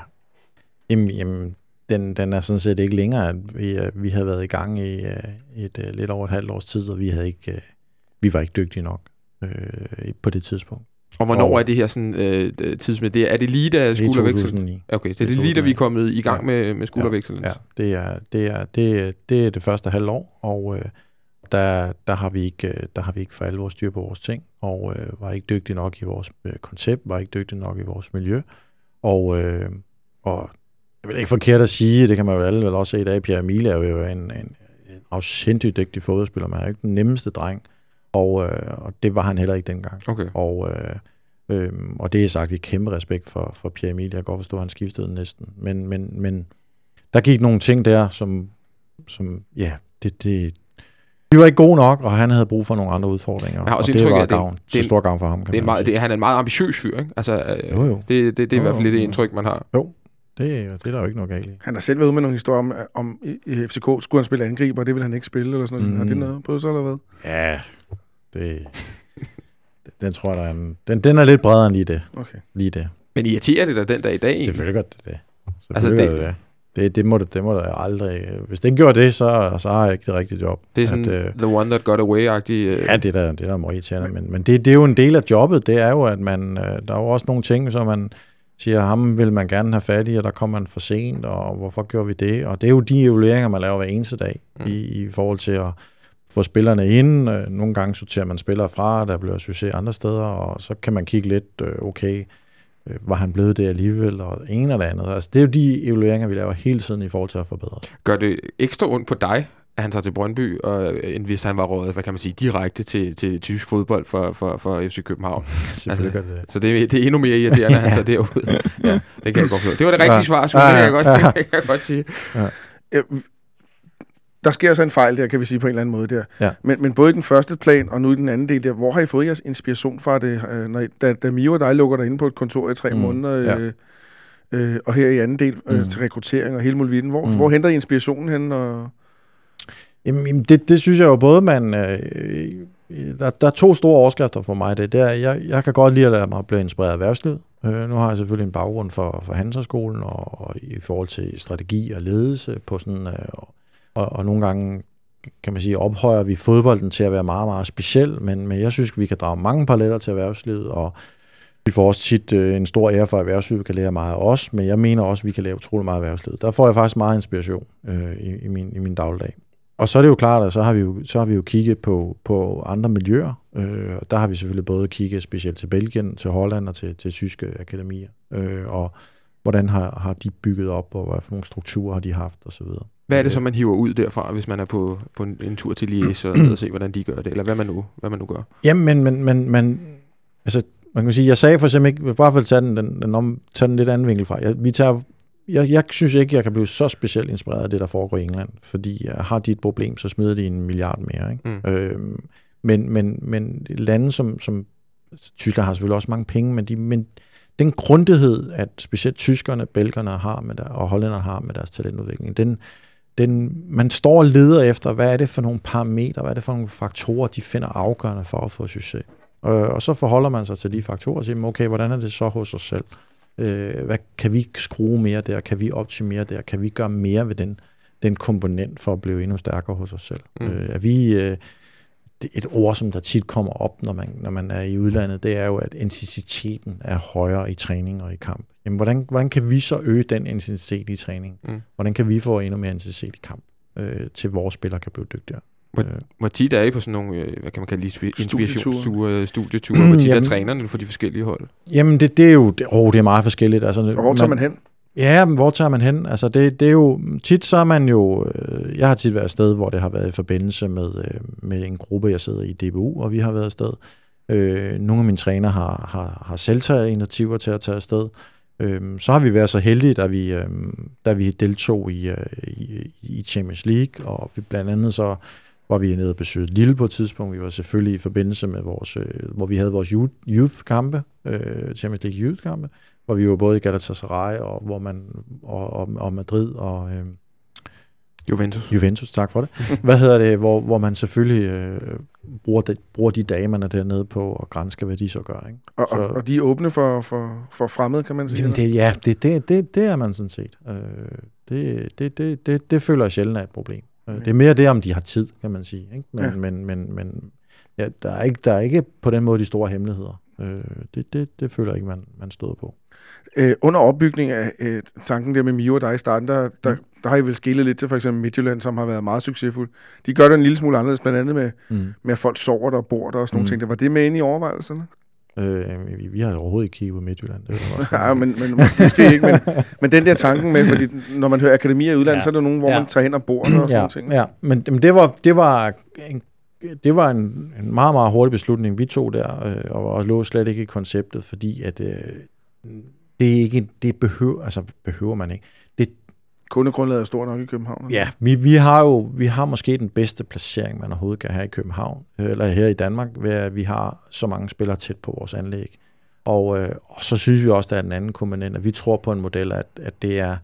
jamen, jamen den, den er sådan set ikke længere. Vi, øh, vi havde været i gang i uh, et, uh, lidt over et halvt års tid, og vi, havde ikke, vi var ikke dygtige nok uh, på det tidspunkt. Og hvornår og, er det her sådan, øh, tidsmæssigt? Det, er det lige da skuldervekslen? Okay, så det, det er lige da vi er kommet i gang ja. med, med skuldervekslen? Ja, ja, det, er, det, er, det, det er det første halvår, og øh, der, der, har vi ikke, øh, der har vi ikke for alvor styr på vores ting, og øh, var ikke dygtige nok i vores øh, koncept, var ikke dygtige nok i vores miljø. Og, øh, og jeg vil ikke forkert at sige, det kan man jo alle vel også se i dag, Pierre Emile er jo en, en, en afsindig dygtig fodboldspiller, men han er ikke den nemmeste dreng, og, øh, og det var han heller ikke dengang. Okay. Og, øh, øh, og det er sagt i kæmpe respekt for, for Pierre Emile. Jeg kan godt forstå, at han skiftede næsten. Men, men, men der gik nogle ting der, som, som ja, det, det, vi var ikke gode nok, og han havde brug for nogle andre udfordringer. Jeg har også og det var gavn, det, til stor gavn for ham. Kan det er meget, det, han er en meget ambitiøs fyr, ikke? Altså, øh, jo, jo. Det, det, det er jo, i hvert fald lidt det indtryk, man har. Jo, det, det er der jo ikke noget galt i. Han har selv været ude med nogle historier om, om i FCK skulle han spille angriber, og det vil han ikke spille, eller sådan noget. Mm. Har det noget på så, eller hvad? Ja, det, den tror jeg, der er en, den, den er lidt bredere end lige det. Okay. Lige det. Men irriterer det dig den dag i dag? Selvfølgelig gør det det. Selvfølgelig altså, det, det, det. Det, det, må det, det må der aldrig... Hvis det ikke gjorde det, så, så har jeg ikke det rigtige job. Det er sådan at, uh, the one that got away-agtig... Uh... Ja, det er der, det er der irriterende. Men, men det, det er jo en del af jobbet. Det er jo, at man... Uh, der er jo også nogle ting, som man siger, ham vil man gerne have fat i, og der kommer man for sent, og hvorfor gjorde vi det? Og det er jo de evalueringer, man laver hver eneste dag, mm. i, i forhold til at få spillerne ind. Nogle gange sorterer man spillere fra, der bliver succes andre steder, og så kan man kigge lidt, okay, øh, var han blevet det alligevel, og en eller andet. Altså, det er jo de evalueringer, vi laver hele tiden i forhold til at forbedre. Gør det ekstra ondt på dig, at han tager til Brøndby, og, øh, end hvis han var rådet, hvad kan man sige, direkte til, til tysk fodbold for, for, for FC København. [laughs] Altså, det. Så det, det er endnu mere irriterende, at han [laughs] tager derud. Ja, det kan jeg godt forstå. Det var det rigtige ja. svar, så ja, det kan jeg godt, ja. det kan jeg godt sige. Ja der sker så en fejl der, kan vi sige på en eller anden måde der. Ja. Men, men både i den første plan og nu i den anden del der, hvor har I fået jeres inspiration fra det, øh, når, da, da Mio og dig lukker dig inde på et kontor i tre mm. måneder, ja. øh, øh, og her i anden del øh, mm. til rekruttering og hele muligheden. Hvor, mm. hvor henter I inspirationen hen? Og Jamen, det, det synes jeg jo både, man... Øh, der, der er to store overskrifter for mig. Det, det er, jeg, jeg kan godt lide at lade mig blive inspireret af erhvervslivet. Øh, nu har jeg selvfølgelig en baggrund for, for Handelshøjskolen og, og i forhold til strategi og ledelse på sådan... Øh, og, og nogle gange kan man sige, ophøjer vi fodbolden til at være meget, meget speciel, men, men jeg synes, vi kan drage mange paralleller til erhvervslivet, og vi får også tit øh, en stor ære for, at erhvervslivet kan lære meget af os, men jeg mener også, at vi kan lave utrolig meget af erhvervslivet. Der får jeg faktisk meget inspiration øh, i, i, min, i min dagligdag. Og så er det jo klart, at så har vi jo, så har vi jo kigget på, på andre miljøer. Øh, der har vi selvfølgelig både kigget specielt til Belgien, til Holland og til, til tyske akademier. Øh, og hvordan har, har de bygget op, og hvad for nogle strukturer har de haft osv. Hvad er det så, man hiver ud derfra, hvis man er på, på en, en tur til Liège og, og se, hvordan de gør det, eller hvad man nu, hvad man nu gør? Jamen, men, men, men, men altså, man kan sige, jeg sagde for eksempel ikke, bare for at tage den, den, den, om, tage den lidt anden vinkel fra. Jeg, vi tager, jeg, jeg synes ikke, jeg kan blive så specielt inspireret af det, der foregår i England, fordi jeg har de et problem, så smider de en milliard mere. Ikke? Mm. Øhm, men, men, men lande som, som Tyskland har selvfølgelig også mange penge, men, de, men den grundighed, at specielt tyskerne, belgerne har med der, og hollænderne har med deres talentudvikling, den, den, man står og leder efter, hvad er det for nogle parametre, hvad er det for nogle faktorer, de finder afgørende for at få succes. Og, og så forholder man sig til de faktorer og siger, okay, hvordan er det så hos os selv? Øh, hvad kan vi skrue mere der? Kan vi optimere der? Kan vi gøre mere ved den, den komponent for at blive endnu stærkere hos os selv? Mm. Øh, er vi... Øh, et ord, som der tit kommer op, når man, når man er i udlandet, det er jo, at intensiteten er højere i træning og i kamp. Jamen, hvordan, hvordan kan vi så øge den intensitet i træning? Mm. Hvordan kan vi få endnu mere intensitet i kamp, øh, til vores spillere kan blive dygtigere? Hvor, øh. hvor tit er I på sådan nogle, øh, hvad kan man kalde inspirationsture, studieture, hvor tit er trænerne for de forskellige hold? Jamen, det, det er jo, det, oh, det er meget forskelligt. Altså, og hvor tager man, man hen? Ja, men hvor tager man hen? Altså det, det er jo, tit så er man jo, øh, jeg har tit været afsted, hvor det har været i forbindelse med, øh, med en gruppe, jeg sidder i DBU, og vi har været afsted. Øh, nogle af mine træner har, har, har selv taget initiativer til at tage afsted. Øh, så har vi været så heldige, da vi, øh, da vi deltog i, øh, i, i Champions League, og vi blandt andet så var vi nede og besøgte Lille på et tidspunkt. Vi var selvfølgelig i forbindelse med vores, øh, hvor vi havde vores youth-kampe, øh, Champions League youth-kampe, hvor vi var både i Galatasaray og, hvor man, og, og, og Madrid og... Øh, Juventus. Juventus, tak for det. [laughs] Hvad hedder det, hvor, hvor man selvfølgelig øh, bruger, de, bruger de dage, man er dernede på og grænske, hvad de så gør. Ikke? Og, så, og, og de er åbne for, for, for fremmede, kan man sige? Det, ja, det, det, det, det er man sådan set. Øh, det, det, det, det, det føler jeg sjældent er et problem. Okay. Det er mere det, om de har tid, kan man sige. Ikke? Men, ja. men, men, men ja, der, er ikke, der er ikke på den måde de store hemmeligheder. Øh, det, det, det føler jeg ikke, man, man stod på. Øh, under opbygning af øh, tanken der med Mio og dig i starten, der, der, mm. der har I vel skillet lidt til for eksempel Midtjylland, som har været meget succesfuld. De gør det en lille smule anderledes, blandt andet med, mm. med at folk sover der og bor der og sådan mm. nogle ting. Var det med ind i overvejelserne? Øh, vi, vi har overhovedet ikke kigget på Midtjylland. Det [laughs] ja, men, men måske ikke. Men, men den der tanken med, fordi når man hører akademier i udlandet, ja. så er der nogen, hvor ja. man tager hen og bor og ja. sådan ting. Ja, men, men det var, det var en det var en, en meget, meget hurtig beslutning, vi tog der, øh, og, og lå slet ikke i konceptet, fordi at øh, det ikke, det behøver, altså behøver man ikke. Kundegrundlaget er stort nok i København. Ja, vi, vi har jo vi har måske den bedste placering, man overhovedet kan have i København, øh, eller her i Danmark, ved at vi har så mange spillere tæt på vores anlæg. Og, øh, og så synes vi også, der er den anden komponent, at vi tror på en model, at, at det er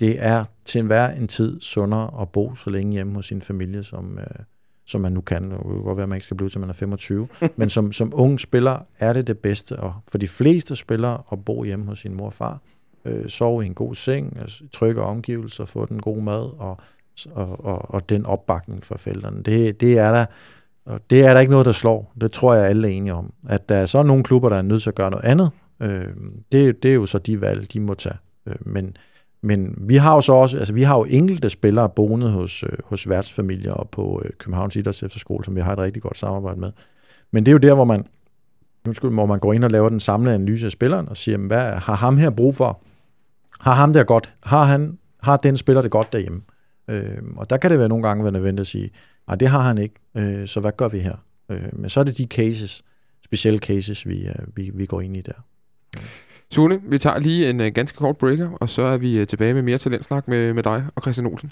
det er til enhver en tid sundere at bo så længe hjemme hos sin familie, som, øh, som man nu kan. Det kan godt være, at man ikke skal blive til, man er 25. [laughs] Men som, som ung spiller er det det bedste, og for de fleste spillere at bo hjemme hos sin mor og far, øh, sove i en god seng, altså, trygge omgivelser, få den gode mad og, og, og, og den opbakning fra forældrene. Det, det er der og det er der ikke noget, der slår. Det tror jeg, alle er enige om. At der er så nogle klubber, der er nødt til at gøre noget andet, øh, det, det er jo så de valg, de må tage. Øh, men, men vi har jo så også, altså vi har jo enkelte spillere boende hos, øh, hos værtsfamilier og på øh, Københavns Idræts Efterskole, som vi har et rigtig godt samarbejde med. Men det er jo der, hvor man, undskyld, hvor man går ind og laver den samlede analyse af spilleren og siger, hvad har ham her brug for? Har ham der godt? Har, han, har den spiller det godt derhjemme? Øh, og der kan det være nogle gange være nødvendigt at sige, nej, det har han ikke, øh, så hvad gør vi her? Øh, men så er det de cases, specielle cases, vi, øh, vi, vi går ind i der. Sune, vi tager lige en øh, ganske kort breaker, og så er vi øh, tilbage med mere talentsnak med, med dig og Christian Olsen.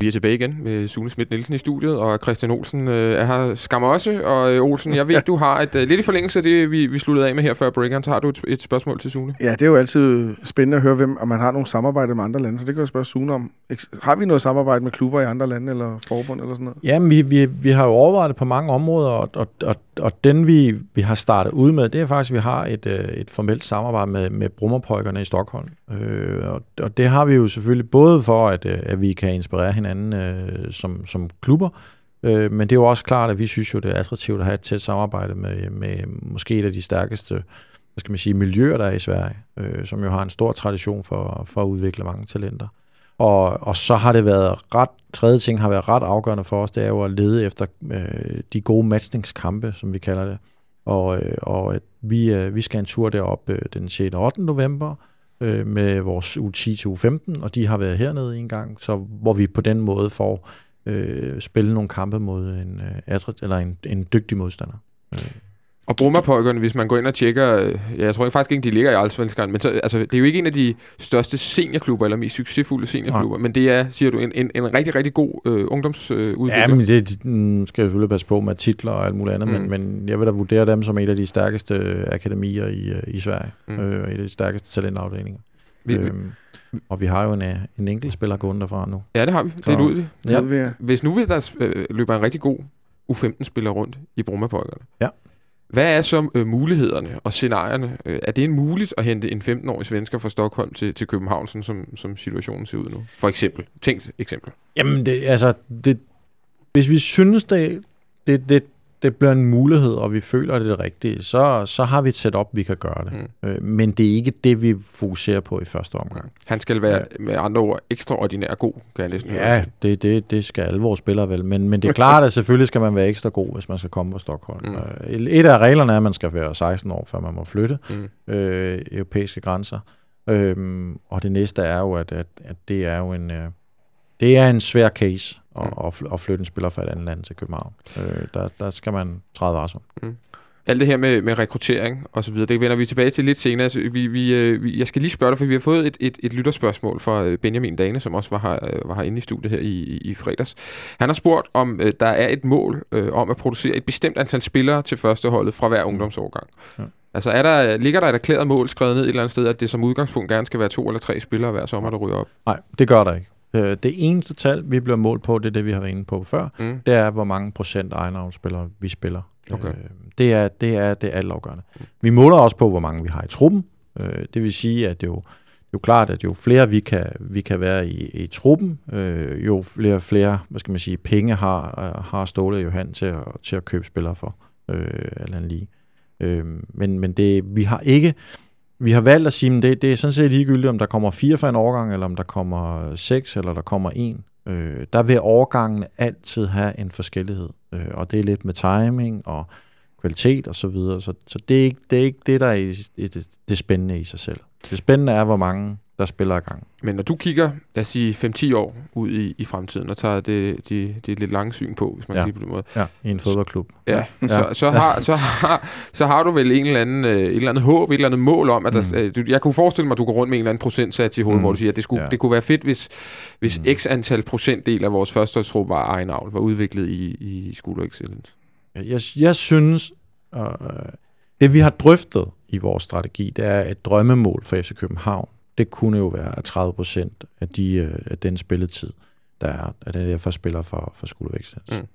Vi er tilbage igen med Sune Schmidt Nielsen i studiet, og Christian Olsen øh, er her skam også. Og øh, Olsen, jeg ved, [laughs] du har et øh, lidt i forlængelse af det, vi, vi sluttede af med her før breakeren, så har du et, et spørgsmål til Sune. Ja, det er jo altid spændende at høre, hvem, om man har nogle samarbejde med andre lande, så det kan jeg spørge Sune om. Har vi noget samarbejde med klubber i andre lande eller forbund eller sådan noget? Jamen, vi, vi, vi har jo overvejet det på mange områder, og, og, og, og den vi, vi har startet ud med, det er faktisk, at vi har et, øh, et formelt samarbejde med, med Brummerpojkerne i Stockholm. Øh, og, og det har vi jo selvfølgelig både for, at, øh, at vi kan inspirere hinanden øh, som, som klubber, øh, men det er jo også klart, at vi synes jo, det er attraktivt at have et tæt samarbejde med, med måske et af de stærkeste hvad skal man sige, miljøer, der er i Sverige, øh, som jo har en stor tradition for, for at udvikle mange talenter. Og, og så har det været ret, tredje ting har været ret afgørende for os, det er jo at lede efter øh, de gode matchningskampe, som vi kalder det. Og, øh, og at vi, øh, vi skal en tur derop øh, den 6. og 8. november øh, med vores U10 til U15, og de har været hernede en gang, så hvor vi på den måde får øh, spille nogle kampe mod en, øh, eller en, en dygtig modstander. Øh. Og Brummerpolkerne, hvis man går ind og tjekker, øh, ja, jeg tror ikke faktisk ikke, de ligger i Allsvenskan, men så, altså, det er jo ikke en af de største seniorklubber, eller mest succesfulde seniorklubber, ja. men det er, siger du, en, en, en rigtig, rigtig god øh, ungdomsudvikling. Øh, ja, men det mm, skal jeg selvfølgelig passe på med titler og alt muligt andet, mm. men, men jeg vil da vurdere dem som et af de stærkeste øh, akademier i, i Sverige, mm. øh, et af de stærkeste talentafdelinger. Vi, øhm, og vi har jo en, en enkelt spiller gående derfra nu. Ja, det har vi. Det er ud vi. Ja. Hvis nu vi der øh, løber en rigtig god U15-spiller rundt i Brummerpolkerne, ja hvad er så øh, mulighederne og scenarierne? Øh, er det en muligt at hente en 15-årig svensker fra Stockholm til, til København, sådan som, som situationen ser ud nu? For eksempel. Tænkt eksempel. Jamen, det, altså, det, hvis vi synes, det, det, det, det bliver en mulighed, og vi føler, det det rigtige, så, så har vi et setup, vi kan gøre det. Mm. Øh, men det er ikke det, vi fokuserer på i første omgang. Han skal være, ja. med andre ord, ekstraordinær god, kan jeg næsten Ja, det, det, det skal alle vores spillere vel. Men, men det er klart, at selvfølgelig skal man være ekstra god, hvis man skal komme fra Stockholm. Mm. Øh, et af reglerne er, at man skal være 16 år, før man må flytte mm. øh, europæiske grænser. Øhm, og det næste er jo, at, at, at det er jo en... Øh, det er en svær case at, mm. at flytte en spiller fra et andet land til København. Øh, der, der skal man træde varsom. Mm. Alt det her med, med rekruttering og så videre, det vender vi tilbage til lidt senere. Altså, vi, vi, øh, vi, jeg skal lige spørge dig, for vi har fået et, et, et lytterspørgsmål fra øh, Benjamin Dane, som også var her, øh, var her inde i studiet her i, i, i fredags. Han har spurgt, om øh, der er et mål øh, om at producere et bestemt antal spillere til førsteholdet fra hver mm. ungdomsårgang. Ja. Altså er der, ligger der et erklæret mål skrevet ned et eller andet sted, at det som udgangspunkt gerne skal være to eller tre spillere hver sommer, der ryger op? Nej, det gør der ikke. Øh, det eneste tal, vi bliver målt på, det er det, vi har været inde på før, mm. det er, hvor mange procent egenavnsspillere vi spiller. Okay. Øh, det, er, det er det altafgørende. Mm. Vi måler også på, hvor mange vi har i truppen. Øh, det vil sige, at det jo, er jo klart, at jo flere vi kan, vi kan være i, i truppen, øh, jo flere, flere hvad skal man sige, penge har, har Ståle jo Johan til at, til at købe spillere for, øh, eller lige. Øh, men men det, vi har ikke vi har valgt at sige, at det, det er sådan set ligegyldigt, om der kommer fire for en årgang, eller om der kommer seks, eller der kommer en. Øh, der vil årgangen altid have en forskellighed, øh, og det er lidt med timing og kvalitet og så videre. Så, så det, er ikke, det er ikke det, der er det, det spændende i sig selv. Det spændende er, hvor mange der spiller i gang. Men når du kigger, lad os sige, 5-10 år ud i, i fremtiden, og tager det, det, det lidt lange syn på, hvis man ja. kan på den måde. Ja, i en fodboldklub. Ja, ja. Så, så, har, så, har, så har du vel en eller anden, øh, et eller andet håb, et eller andet mål om, at der, mm. øh, du, jeg kunne forestille mig, at du går rundt med en eller anden procentsats i hovedet, mm. hvor du siger, at det, skulle, ja. det kunne være fedt, hvis, hvis mm. x antal procentdel af vores førsteårstrup var egen avl, var udviklet i, i School of Excellence. Jeg, jeg synes, øh, det vi har drøftet i vores strategi, det er et drømmemål for FC København det kunne jo være 30 procent af, de, øh, af den spilletid, der er, af den derfor spiller for, for skolevækst. Mm.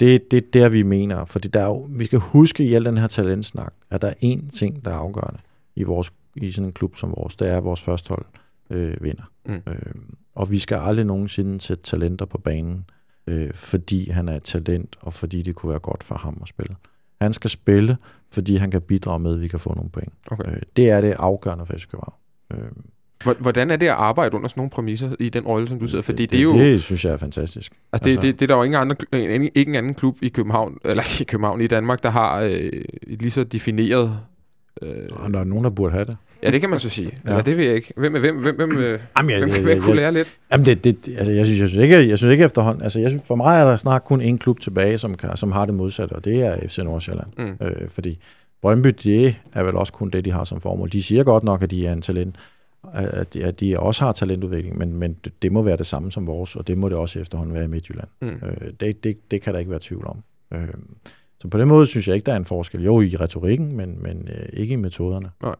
Det, det er der, vi mener, fordi der er jo, vi skal huske i al den her talentsnak, at der er én ting, der er afgørende i, vores, i sådan en klub som vores, det er, at vores første hold øh, vinder. Mm. Øh, og vi skal aldrig nogensinde sætte talenter på banen, øh, fordi han er et talent, og fordi det kunne være godt for ham at spille. Han skal spille, fordi han kan bidrage med, at vi kan få nogle point. Okay. Øh, det er det afgørende for FC København. Øh, Hvordan er det at arbejde under sådan nogle præmisser i den rolle, som du sidder? Fordi det, det, det er jo... Det synes jeg er fantastisk. Altså, det, altså. det, det er der jo ingen, andre, ikke en anden klub i København, [laughs] eller i København, i Danmark, der har øh, lige så defineret... Øh, og der er nogen, der burde have det. Ja, det kan man så sige. [laughs] ja. Eller det ved jeg ikke. Hvem, hvem, hvem, hvem, øh, jamen, jeg, hvem, jeg, hvem kunne lære lidt? Jamen, det, det, altså, jeg, synes, jeg, synes ikke, jeg synes ikke efterhånden... Altså, jeg synes, for mig er der snart kun én klub tilbage, som, kan, som har det modsatte, og det er FC Nordsjælland. Mm. Øh, fordi Brøndby, det er vel også kun det, de har som formål. De siger godt nok, at de er en talent at at de også har talentudvikling, men, men det, må være det samme som vores, og det må det også efterhånden være i Midtjylland. Mm. Øh, det, det, det kan der ikke være tvivl om. Øh, så på den måde synes jeg ikke, der er en forskel. Jo, i retorikken, men, men øh, ikke i metoderne. Nej.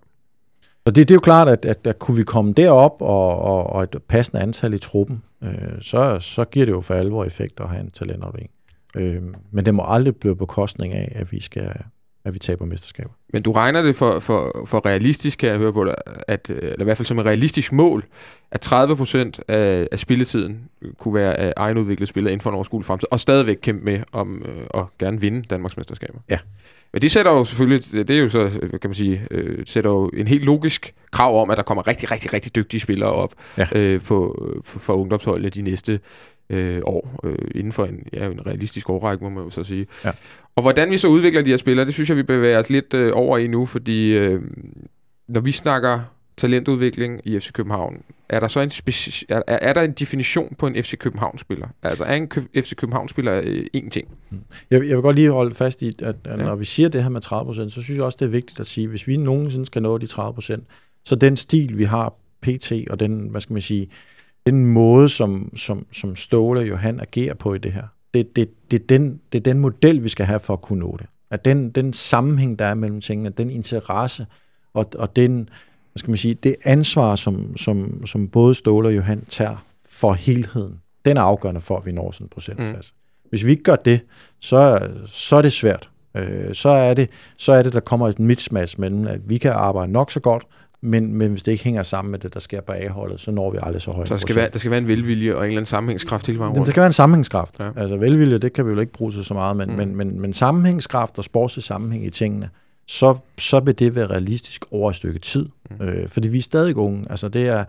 Så det, det er jo klart, at, at, at kunne vi komme derop og, og, og et passende antal i truppen, øh, så, så giver det jo for alvor effekt at have en talentafdeling. Øh, men det må aldrig blive bekostning af, at vi skal at vi taber mesterskaber. Men du regner det for, for, for realistisk, kan jeg høre på dig, at, eller i hvert fald som et realistisk mål, at 30 procent af, af spilletiden kunne være af egenudviklede spillere inden for en overskuelig fremtid, og stadigvæk kæmpe med om øh, at gerne vinde Danmarks mesterskaber. Ja. Men det sætter jo selvfølgelig, det er jo så, kan man sige, øh, sætter jo en helt logisk krav om, at der kommer rigtig, rigtig, rigtig dygtige spillere op ja. øh, på, på, for ungdomsholdene de næste øh, år, øh, inden for en, ja, en realistisk årrække, må man jo så sige. Ja. Og hvordan vi så udvikler de her spillere, det synes jeg, vi bevæger os lidt øh, over i nu, fordi øh, når vi snakker talentudvikling i FC København, er der så en, speci- er, er der en definition på en FC København-spiller? Altså er en FC København-spiller øh, en ting? Jeg, jeg vil godt lige holde fast i, at, at ja. når vi siger det her med 30%, så synes jeg også, det er vigtigt at sige, at hvis vi nogensinde skal nå de 30%, så den stil, vi har PT, og den, hvad skal man sige, den måde, som, som, som Ståle og Johan agerer på i det her, det, det, det, er den, det er den model, vi skal have for at kunne nå det. At den, den sammenhæng, der er mellem tingene, den interesse og, og den, hvad skal man sige, det ansvar, som, som, som både Ståle og Johan tager for helheden, den er afgørende for, at vi når sådan en procentklasse. Mm. Hvis vi ikke gør det, så, så er det svært. Øh, så, er det, så er det, der kommer et mismatch mellem, at vi kan arbejde nok så godt, men, men hvis det ikke hænger sammen med det, der sker på A-holdet, så når vi aldrig så højt. Så der skal, være, der skal være en velvilje og en eller anden sammenhængskraft hele vejen rundt? Der skal være en sammenhængskraft. Ja. Altså velvilje, det kan vi jo ikke bruge til så meget, men, mm. men, men, men sammenhængskraft og sportslig sammenhæng i tingene, så, så vil det være realistisk over et stykke tid. Mm. Øh, fordi vi er stadig unge. Altså det er,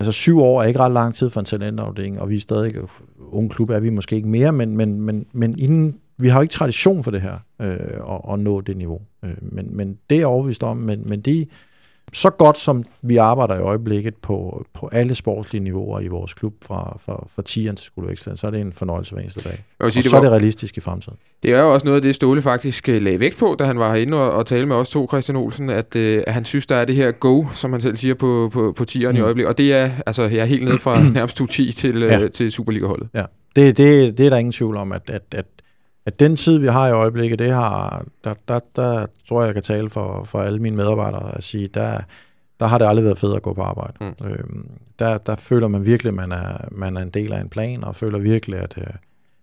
altså syv år er ikke ret lang tid for en talentafdeling, og vi er stadig unge klub, er vi måske ikke mere, men, men, men, men inden, vi har jo ikke tradition for det her, øh, at, at nå det niveau. Øh, men, men det er overvist om, men, men de, så godt som vi arbejder i øjeblikket på, på alle sportslige niveauer i vores klub, fra, fra, fra 10'eren til Skole Excellence, så er det en fornøjelse hver eneste dag. Sige, og det så var, er det realistisk i fremtiden. Det er jo også noget af det, Ståle faktisk øh, lagde vægt på, da han var herinde og, og talte med os to, Christian Olsen, at, øh, at han synes, der er det her go, som han selv siger på, på, på 10'eren mm. i øjeblikket. Og det er, altså, jeg er helt ned fra [clears throat] nærmest 2-10 til, øh, ja. til Superliga-holdet. Ja, det, det, det er der ingen tvivl om, at, at, at at den tid, vi har i øjeblikket, det har, der, der, der tror jeg, jeg kan tale for, for alle mine medarbejdere at sige, der, der har det aldrig været fedt at gå på arbejde. Mm. Øhm, der, der føler man virkelig, at man er, man er en del af en plan, og føler virkelig, at, øh,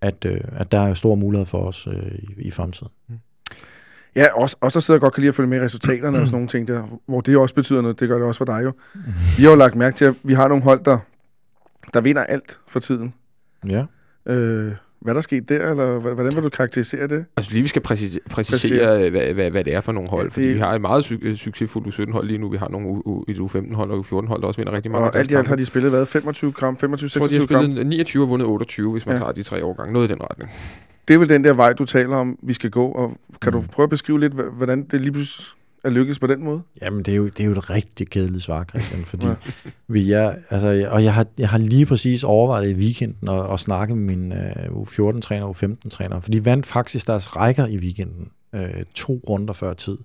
at, øh, at der er store muligheder for os øh, i, i fremtiden. Mm. Ja, også, også der sidder godt kan lide at følge med i resultaterne og sådan nogle ting der, hvor det også betyder noget. Det gør det også for dig jo. [laughs] Vi har jo lagt mærke til, at vi har nogle hold, der, der vinder alt for tiden. Ja. Øh, hvad der sket der, eller hvordan vil du karakterisere det? Altså lige vi skal præcis- præcisere, hvad, hvad, hvad det er for nogle hold, ja, fordi vi har et meget su- succesfuldt U17-hold lige nu. Vi har nogle u- et U15-hold og U14-hold, der også vinder rigtig mange. Og alt i alt har de spillet hvad? 25 kamp, 25, 26 kamp? De har spillet 29 og vundet 28, hvis man ja. tager de tre årgange. Noget i den retning. Det er vel den der vej, du taler om, vi skal gå, og kan mm. du prøve at beskrive lidt, hvordan det lige pludselig at lykkes på den måde? Jamen, det er jo, det er jo et rigtig kedeligt svar, Christian, fordi ja. vi er, altså, og jeg har, jeg har lige præcis overvejet i weekenden at, at snakke med min uh, U14-træner og U15-træner, for de vandt faktisk deres rækker i weekenden, uh, to runder før tid.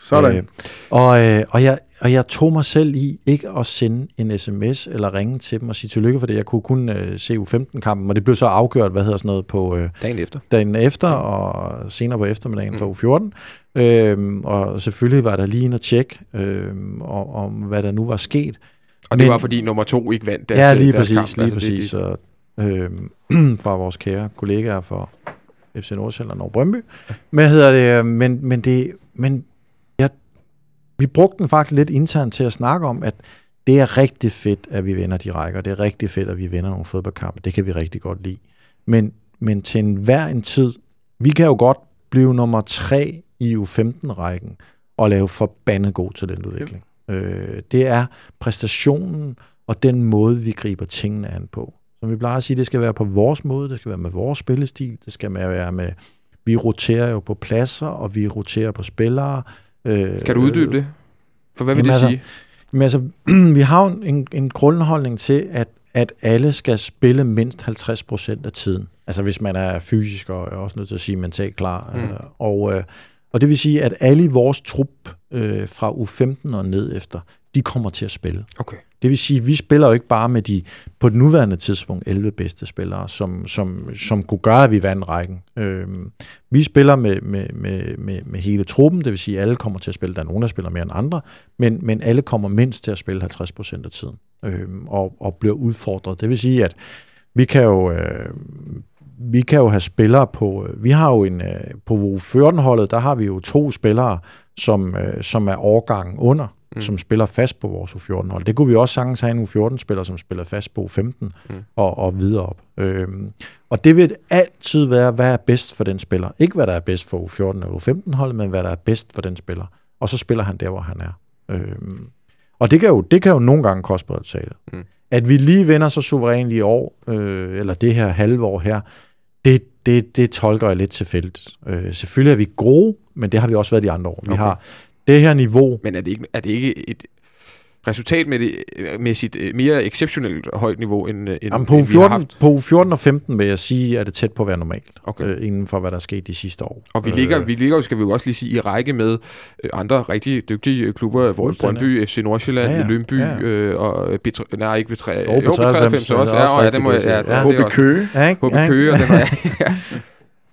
Sådan. Øh, og, øh, og, jeg, og jeg tog mig selv i ikke at sende en sms eller ringe til dem og sige tillykke for det. Jeg kunne kun øh, se U15-kampen, og det blev så afgjort, hvad hedder sådan noget, på øh, dagen efter. Dagen efter og senere på eftermiddagen mm. for U14. Øh, og selvfølgelig var der lige en at tjekke øh, om, om, hvad der nu var sket. Og det Men, var, fordi nummer to ikke vandt deres, ja, lige deres præcis, kamp. lige altså, præcis. Det, det. Øh, fra vores kære kollegaer fra FC Nordsjælland og Brøndby. Men, hedder det, øh, men, men, det, men vi brugte den faktisk lidt internt til at snakke om, at det er rigtig fedt, at vi vinder de rækker. Det er rigtig fedt, at vi vinder nogle fodboldkampe. Det kan vi rigtig godt lide. Men, men til enhver en tid, vi kan jo godt blive nummer tre i U15-rækken og lave forbandet god talentudvikling. Ja. Øh, det er præstationen og den måde, vi griber tingene an på. Som vi plejer at sige, det skal være på vores måde, det skal være med vores spillestil, det skal være med, vi roterer jo på pladser, og vi roterer på spillere, Øh, kan du uddybe det? For hvad vil det altså, sige? Jamen altså, [clears throat] vi har jo en, en grundholdning til, at, at alle skal spille mindst 50 procent af tiden. Altså hvis man er fysisk og er også nødt til at sige mentalt klar. Mm. Øh, og, øh, og det vil sige, at alle i vores trup øh, fra U15 og ned efter, de kommer til at spille. Okay. Det vil sige, at vi spiller jo ikke bare med de på det nuværende tidspunkt 11 bedste spillere, som, som, som kunne gøre, at vi vandt rækken. Øh, vi spiller med, med, med, med, med hele truppen, det vil sige, at alle kommer til at spille. Der er nogen, der spiller mere end andre, men, men alle kommer mindst til at spille 50 procent af tiden øh, og, og bliver udfordret. Det vil sige, at vi kan jo... Øh, vi kan jo have spillere på, vi har jo en, øh, på U14-holdet, der har vi jo to spillere, som, øh, som er årgangen under, mm. som spiller fast på vores U14-hold. Det kunne vi også sagtens have en U14-spiller, som spiller fast på U15 mm. og, og videre op. Øhm, og det vil altid være, hvad er bedst for den spiller. Ikke hvad der er bedst for U14 eller U15-holdet, men hvad der er bedst for den spiller. Og så spiller han der, hvor han er. Øhm, og det kan, jo, det kan jo nogle gange koste på Mm. At vi lige vinder så suverænt i år, øh, eller det her halve år her, det, det, det tolker jeg lidt tilfældigt. Øh, selvfølgelig er vi gode, men det har vi også været de andre år. Vi okay. har det her niveau... Men er det ikke, er det ikke et resultatmæssigt øh, mere exceptionelt højt niveau, end, end, Jamen, på, end 14, vi har haft. på 14 og 15 vil jeg sige, at det tæt på at være normalt, Okay. øh, inden for hvad der er sket de sidste år. Og vi ligger, Øh, vi ligger jo, skal vi jo også lige sige, i række med øh, andre rigtig dygtige øh, klubber, Fuldstændig. Brøndby, FC Nordsjælland, Ja, ja. Lyngby Ja, øh, og B3, nej, ikke B3, Jo, jo, B93 B93 også, også ja, og ja, det må jeg, ja, Ja. er HB. Køge. HB? Køge, og den er, [laughs] ja.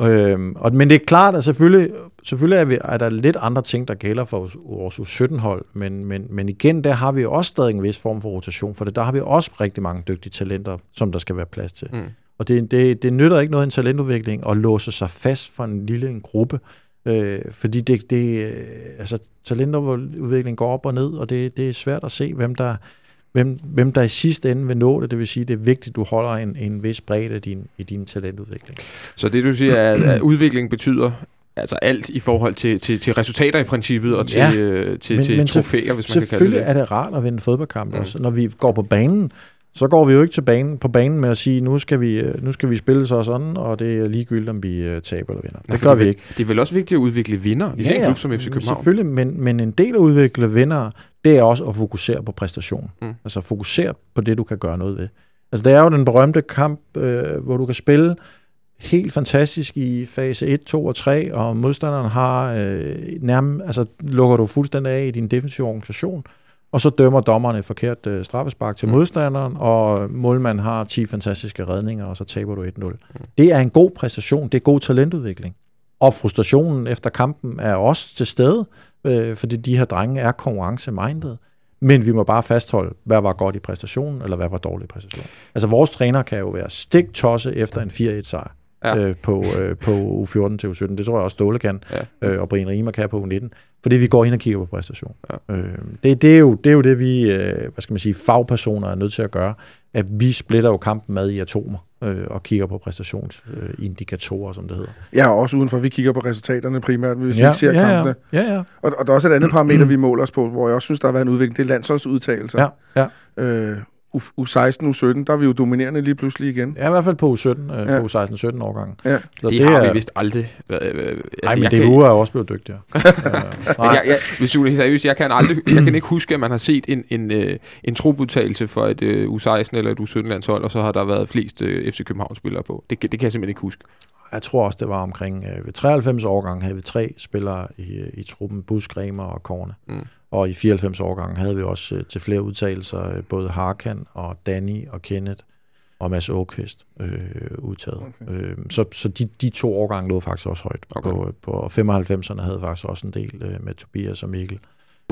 Øhm, og, men det er klart, at selvfølgelig, selvfølgelig er, vi, er der lidt andre ting, der gælder for vores- vores U17-hold, men, men, men igen, der har vi også stadig en vis form for rotation, for det, der har vi også rigtig mange dygtige talenter, som der skal være plads til. Mm. Og det, det, det nytter ikke noget i en talentudvikling at låse sig fast for en lille en gruppe, øh, fordi det, det, øh, altså, talentudvikling går op og ned, og det, det er svært at se, hvem der, hvem, hvem der i sidste ende vil nå det. Det vil sige, det er vigtigt, at du holder en, en vis bredde i din, i din talentudvikling. Så det du siger er, at udvikling betyder altså alt i forhold til, til, til resultater i princippet og til, Ja. øh, til, til selvf- trofæer, hvis man kan kalde det selvfølgelig er det rart at vinde fodboldkamp mm. også. Når vi går på banen, så går vi jo ikke til banen, på banen med at sige, nu skal vi, øh, nu skal vi spille så og sådan, og det er ligegyldigt, om vi øh, taber eller vinder. Nej, Det gør det vi ikke. Det er vel også vigtigt at udvikle vinder, især ja, en klub som FC København. Selvfølgelig, men, men en del af at udvikle vinder, det er også at fokusere på præstation. Mm. Altså fokusere på det, du kan gøre noget ved. Altså det er jo den berømte kamp, øh, hvor du kan spille helt fantastisk i fase 1, 2 og 3, og modstanderen har øh, nærmest, altså lukker du fuldstændig af i din defensive organisation, og så dømmer dommeren et forkert øh, straffespark til Mm. modstanderen, og målmanden har 10 fantastiske redninger, og så taber du 1-0. Mm. Det er en god præstation, det er god talentudvikling. Og frustrationen efter kampen er også til stede, øh, fordi de her drenge er konkurrencemindet. Men vi må bare fastholde, hvad var godt i præstationen, eller hvad var dårlig i præstationen. Altså vores træner kan jo være stik tosse efter en 4-1 sejr Ja. ja. øh, på, øh, på U14 til U17. Det tror jeg også Ståle kan, Ja. øh, og Brian Riemer kan på U19. Fordi vi går ind og kigger på præstation. Ja. Øh, det, det, er jo, det er jo det, vi øh, hvad skal man sige, fagpersoner er nødt til at gøre. At vi splitter jo kampen med i atomer øh, og kigger på præstationsindikatorer, som det hedder. Ja, og også udenfor. Vi kigger på resultaterne primært, hvis vi ikke ser ja, kampene. ja, ja, ja. Og, og der er også et andet parameter, vi måler os på, hvor jeg også synes, der har været en udvikling. Det er landsholdsudtagelser. ja, ja. Øh, U16, U17, der er vi jo dominerende lige pludselig igen. Ja, i hvert fald på U17, øh, Ja. på U16-17 årgang. Ja. Så det, det har vi vist aldrig. Øh, øh, altså, Nej, men det kan- DBU er også blevet dygtigere. [laughs] øh, nej, Jeg, jeg, hvis du er seriøst, jeg kan aldrig, jeg kan ikke huske, at man har set en, en, øh, en trupudtagelse for et øh, U16 eller et U17-landshold, og så har der været flest øh, FC København-spillere på. Det, kan- det kan jeg simpelthen ikke huske. Jeg tror også, det var omkring øh, ved 93 årgang havde vi tre spillere i, øh, i truppen, Busk, Remer og Korne. Mm. Og i 94 årgang havde vi også øh, til flere udtalelser øh, både Harkan og Danny og Kenneth og Mads Åkvist øh, udtaget. Okay. Øh, så så de, de to årgange lå faktisk også højt. Okay. På, på 95'erne havde faktisk også en del øh, med Tobias og Mikkel.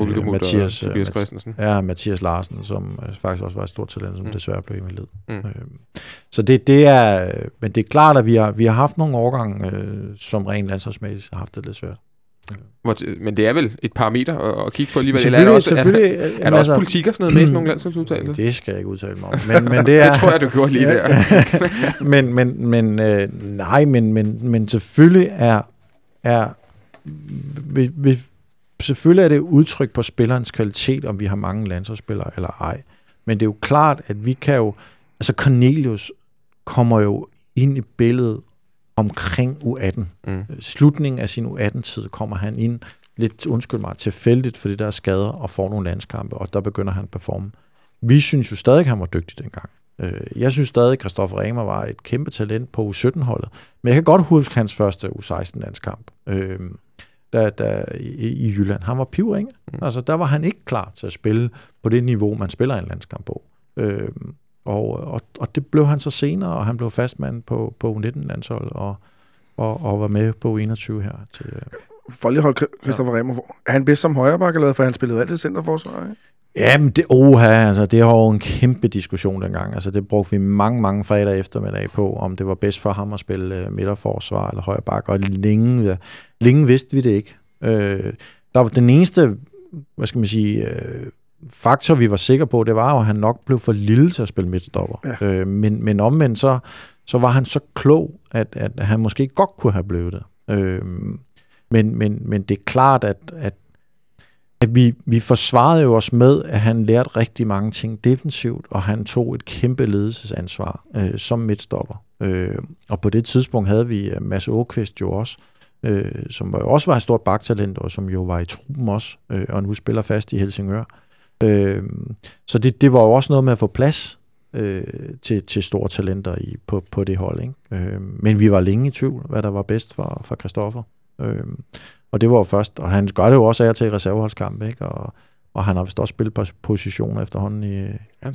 Mulke Øh, Mathias, øh, Tobias Christensen. Ja, Mathias Larsen, som øh, faktisk også var et stort talent, som Mm. desværre blev invalid. Mm. Øh, så det, det er, men det er klart, at vi har, vi har haft nogle årgange, øh, som rent landsholdsmæssigt har haft det lidt svært. Men det er vel et parameter at, at kigge på alligevel. Eller Selvfølgelig, er der også, selvfølgelig. Er, er der også politik og sådan noget med sådan nogle [clears throat] landsholdsudtalelser? Det skal jeg ikke udtale mig om. Men, men det [laughs] er... Det tror jeg, du gjorde lige der. [laughs] men, men, men øh, nej, men, men, men selvfølgelig er, er vi, vi, selvfølgelig er det udtryk på spillerens kvalitet, om vi har mange landsholdsspillere eller ej. Men det er jo klart, at vi kan jo, altså Cornelius kommer jo ind i billedet omkring U18. Mm. Slutningen af sin U18-tid kommer han ind, lidt, undskyld mig, tilfældigt, fordi der er skader og får nogle landskampe, og der begynder han at performe. Vi synes jo stadig, at han var dygtig dengang. Øh, Jeg synes stadig, at Christoffer Remer var et kæmpe talent på U17-holdet. Men jeg kan godt huske hans første U16-landskamp øh, der, der, i, i Jylland. Han var pivringe. Mm. Altså, der var han ikke klar til at spille på det niveau, man spiller en landskamp på. Øh, og, og, og det blev han så senere, og han blev fastmand på, på U19-landsholdet, og, og, og var med på U21 her. Til, øh. For lige at holde Christoffer ja. Remmer. Er han bedst som højreback, eller hvad? for han spillede altid centerforsvar, ikke? Jamen, det, oha, altså, det var jo en kæmpe diskussion dengang. Altså, det brugte vi mange, mange fredag eftermiddag på, om det var bedst for ham at spille uh, midterforsvar eller højre bak, og længe, ja, længe vidste vi det ikke. Øh, der var den eneste, hvad skal man sige, øh, faktor, vi var sikre på, det var jo, at han nok blev for lille til at spille midtstopper. Ja. Øh, men, men omvendt, så, så var han så klog, at, at han måske godt kunne have blevet det. Øh, men, men, men det er klart, at, at at vi, vi forsvarede jo os med, at han lærte rigtig mange ting defensivt, og han tog et kæmpe ledelsesansvar øh, som midtstopper. Øh, og på det tidspunkt havde vi øh, Mads Åkvist jo også, øh, som også var et stort baktalent, og som jo var i truppen også, øh, og nu spiller fast i Helsingør. Øh, så det, det var jo også noget med at få plads øh, til, til store talenter i, på, på det hold. Ikke? Øh, men vi var længe i tvivl, hvad der var bedst for, for Christoffer. Øh, og det var jo først, og han gør det jo også af til reserveholdskamp, ikke? Og, og han har vist også spillet på positioner efterhånden i,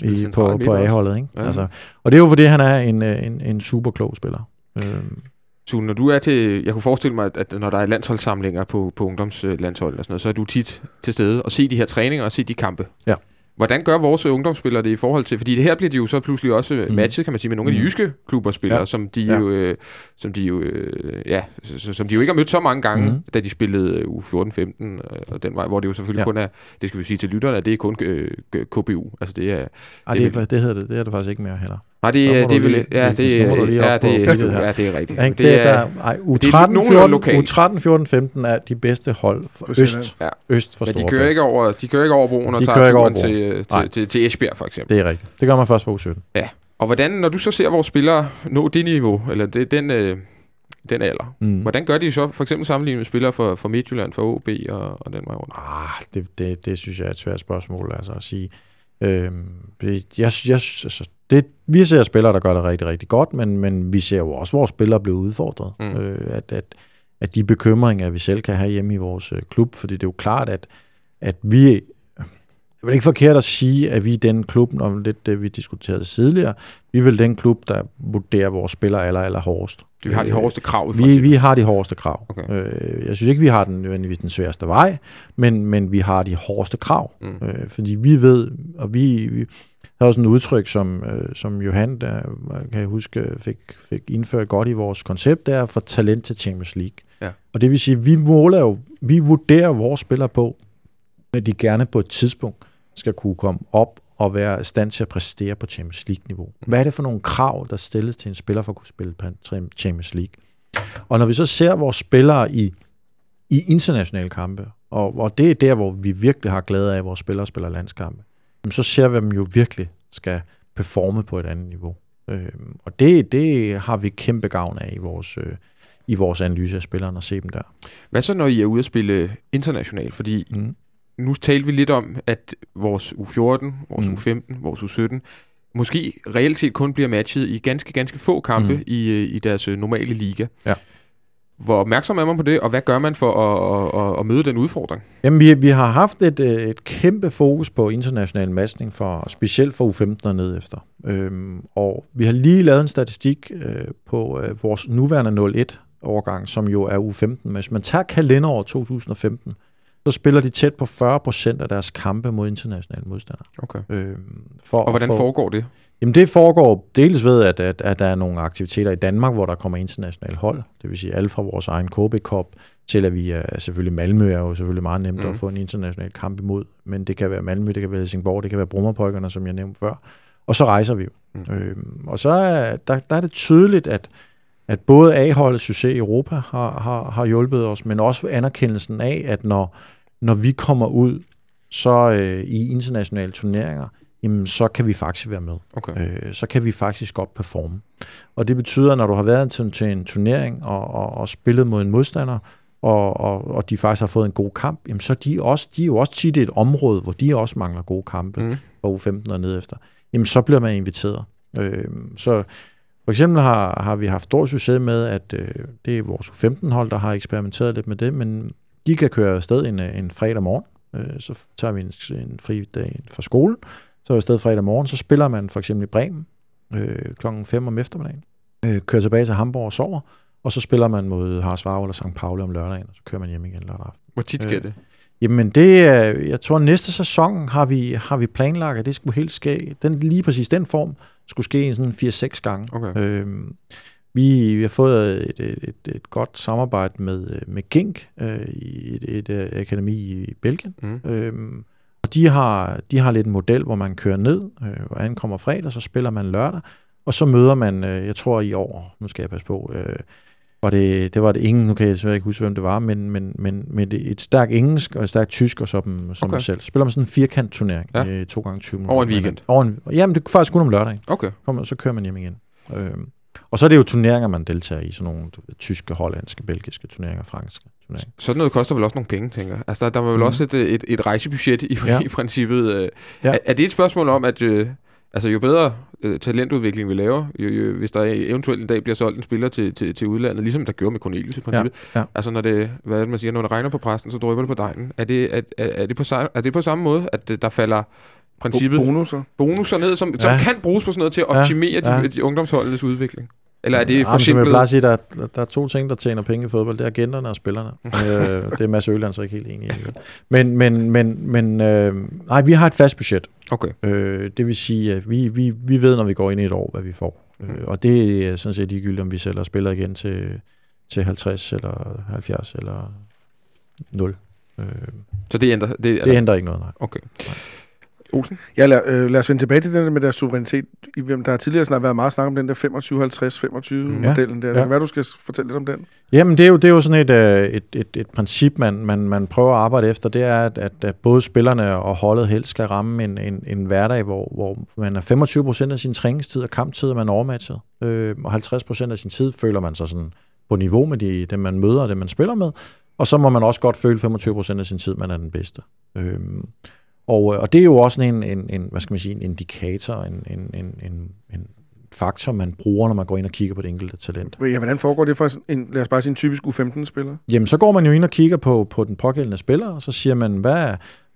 i, på, på A-holdet. Ikke? Ja. Altså, og det er jo fordi, han er en, en, en super klog spiller. Øh, Sune, når du er til, jeg kunne forestille mig, at når der er landsholdssamlinger på, på ungdomslandshold og sådan noget, så er du tit til stede og se de her træninger og se de kampe. Ja. Hvordan gør vores ungdomsspillere det i forhold til, fordi det her bliver de jo så pludselig også mm. matchet, kan man sige, med nogle af de mm. jyske klubber spillere, ja. som de ja. jo, øh, som de jo, øh, ja, som de jo ikke har mødt så mange gange, mm. da de spillede u 14-15 øh, og den vej, hvor det jo selvfølgelig ja. kun er, det skal vi sige til lytterne, at det er kun øh, KBU. Altså det er... Ej, det, det, er, det, hedder det, det er det faktisk ikke mere heller. Nej, det, det, det, vil, ja, det, ja, det, ja, det er rigtigt. Det, det er, der, ej, U13, 14, U13, 14, 15 er de bedste hold for øst, ja. øst for Men de kører, ikke over, de kører ikke over broen og de tager turen til, til, til, til Esbjerg, for eksempel. Det er rigtigt. Det gør man først for U17. Ja. Og hvordan, når du så ser vores spillere nå det niveau, eller det, den, øh, den alder, mm. hvordan gør de så for eksempel sammenlignet med spillere for, for Midtjylland, for OB og, og den vej rundt? Ah, det, det, det synes jeg er et svært spørgsmål altså at sige. Øhm, jeg, jeg, altså, det, vi ser spillere, der gør det rigtig, rigtig godt, men, men vi ser jo også vores spillere blive udfordret. Mm. Øh, at, at, at de bekymringer, vi selv kan have hjemme i vores øh, klub, fordi det er jo klart, at, at vi det er ikke forkert at sige, at vi er den klub, når lidt det, vi diskuterede tidligere, vi er vel den klub, der vurderer vores spillere aller, aller hårdest. Vi har de hårdeste krav? Vi, vi har de hårdeste krav. Okay. Øh, jeg synes ikke, vi har den nødvendigvis den sværeste vej, men, men vi har de hårdeste krav. Mm. Øh, fordi vi ved, og vi, vi der er også en udtryk, som, øh, som Johan, der, kan jeg huske, fik, fik indført godt i vores koncept, det er for talent til Champions League. Ja. Og det vil sige, vi måler jo, vi vurderer vores spillere på, at de gerne på et tidspunkt skal kunne komme op og være i stand til at præstere på Champions League-niveau. Mm. Hvad er det for nogle krav, der stilles til en spiller for at kunne spille på Champions League? Og når vi så ser vores spillere i, i internationale kampe, og, og det er der, hvor vi virkelig har glæde af, at vores spillere spiller landskampe, så ser vi dem jo virkelig skal performe på et andet niveau. Øh, og det, det har vi kæmpe gavn af i vores, øh, i vores analyse af spillerne og se dem der. Hvad så, når I er ude at spille internationalt? Fordi mm nu talte vi lidt om, at vores U14, vores mm. U15, vores U17, måske reelt set kun bliver matchet i ganske, ganske få kampe mm. i, øh, i deres øh, normale liga. Ja. Hvor opmærksom er man på det, og hvad gør man for at, at, at møde den udfordring? Jamen, vi, vi har haft et, øh, et kæmpe fokus på international matchning, for, specielt for U15 og ned efter. Øhm, og vi har lige lavet en statistik øh, på øh, vores nuværende 01-årgang, som jo er U15. Hvis man tager kalenderåret 2015, så spiller de tæt på 40% af deres kampe mod internationale modstandere. Okay. Øh, for og hvordan for, foregår det? Jamen det foregår dels ved, at, at, at der er nogle aktiviteter i Danmark, hvor der kommer internationale hold. Det vil sige alt fra vores egen KB Cup til at vi er selvfølgelig Malmø er jo selvfølgelig meget nemt mm. at få en international kamp imod. Men det kan være Malmø, det kan være Helsingborg, det kan være Brummerpøjkerne, som jeg nævnte før. Og så rejser vi jo. Mm. Øhm, og så er, der, der er det tydeligt, at, at både A-holdet succes i Europa har, har, har hjulpet os, men også anerkendelsen af, at når, når vi kommer ud så øh, i internationale turneringer, jamen, så kan vi faktisk være med. Okay. Øh, så kan vi faktisk godt performe. Og det betyder, at når du har været til, til en turnering og, og, og spillet mod en modstander, og, og, og de faktisk har fået en god kamp, jamen, så de, også, de er jo også tit et område, hvor de også mangler gode kampe, mm. på U15 og ned efter. Jamen, så bliver man inviteret. Øh, så for eksempel har, har vi haft stor succes med, at øh, det er vores U15-hold, der har eksperimenteret lidt med det, men de kan køre afsted en, øh, en fredag morgen, øh, så tager vi en, en fri dag fra skole, så er afsted fredag morgen, så spiller man for eksempel i Bremen øh, klokken 5 om eftermiddagen, øh, kører tilbage til Hamburg og sover, og så spiller man mod Harsvaro eller St. Pauli om lørdagen, og så kører man hjem igen lørdag aften. Hvor tit sker øh, det? Jamen det jeg tror næste sæson har vi, har vi planlagt, at det skulle helt ske, den, lige præcis den form, skulle ske sådan 4-6 gange. Okay. Øhm, vi, vi har fået et, et, et, et godt samarbejde med, med Gink øh, i et, et, et akademi i Belgien. Mm. Øhm, og de har, de har lidt en model, hvor man kører ned, øh, og ankommer fredag, så spiller man lørdag, og så møder man, øh, jeg tror i år, nu skal jeg passe på, øh, var det, det var det ingen, nu kan jeg ikke huske, hvem det var, men, men, men, men et stærkt engelsk og et stærkt tysk og som, som okay. selv. Spiller man sådan en firkant turnering, ja. øh, to gange 20 minutter. Over en weekend? Over en, jamen, det er faktisk kun om lørdagen. Okay. Kom, og så kører man hjem igen. Øh, Og så er det jo turneringer, man deltager i, sådan nogle tyske, hollandske, belgiske turneringer, franske turneringer. Sådan noget koster vel også nogle penge, tænker jeg. Altså, der, der var vel mm. også et, et, et rejsebudget i, ja. i princippet. Øh. Ja. Er, er det et spørgsmål om, at øh, altså, jo bedre øh, talentudvikling vi laver, jo, jo, hvis der eventuelt en dag bliver solgt en spiller til, til, til udlandet, ligesom der gjorde med Cornelius i princippet. Ja. Ja. Altså, når det, hvad det, man siger, når det regner på præsten, så drøber det på dejen. Er det, er, er, er, det på, er det på samme måde, at der falder princippet bonusser, bonusser ned, som, ja. som kan bruges på sådan noget til at optimere ja. Ja. De, de ungdomsholdenes udvikling? Eller er det for simpelt? Jeg vil sige, der, der er to ting, der tjener penge i fodbold. Det er agenterne og spillerne. [laughs] øh, det er Mads Øland så ikke helt enig i. Men, men, men, men øh, nej, vi har et fast budget. Okay. Øh, det vil sige, at vi, vi, vi ved, når vi går ind i et år, hvad vi får. Mm. Øh, og det er sådan set ligegyldigt, om vi sælger spiller igen til, til 50 eller 70 eller 0. Øh, så det ændrer, det, det ændrer ikke noget, nej. Okay. Nej. Olsen? Ja, lad, øh, lad os vende tilbage til den der med deres suverænitet. I, der har tidligere snart været meget snak om den der 25-50-25-modellen. Der. Ja. Hvad du skal fortælle lidt om den? Jamen, det er jo, det er jo sådan et, øh, et, et, et princip, man, man, man prøver at arbejde efter. Det er, at, at, både spillerne og holdet helst skal ramme en, en, en hverdag, hvor, hvor man er 25 procent af sin træningstid og kamptid, er man overmatchet. Øh, og 50 procent af sin tid føler man sig sådan på niveau med de, dem, man møder og dem, man spiller med. Og så må man også godt føle 25 procent af sin tid, man er den bedste. Øh, og, øh, og det er jo også en, en, en, hvad skal man sige, en indikator, en, en, en, en, en faktor, man bruger, når man går ind og kigger på det enkelte talent. Ja, hvordan foregår det for en, lad os bare sige, en typisk U15-spiller? Jamen, så går man jo ind og kigger på, på den pågældende spiller, og så siger man, hvad,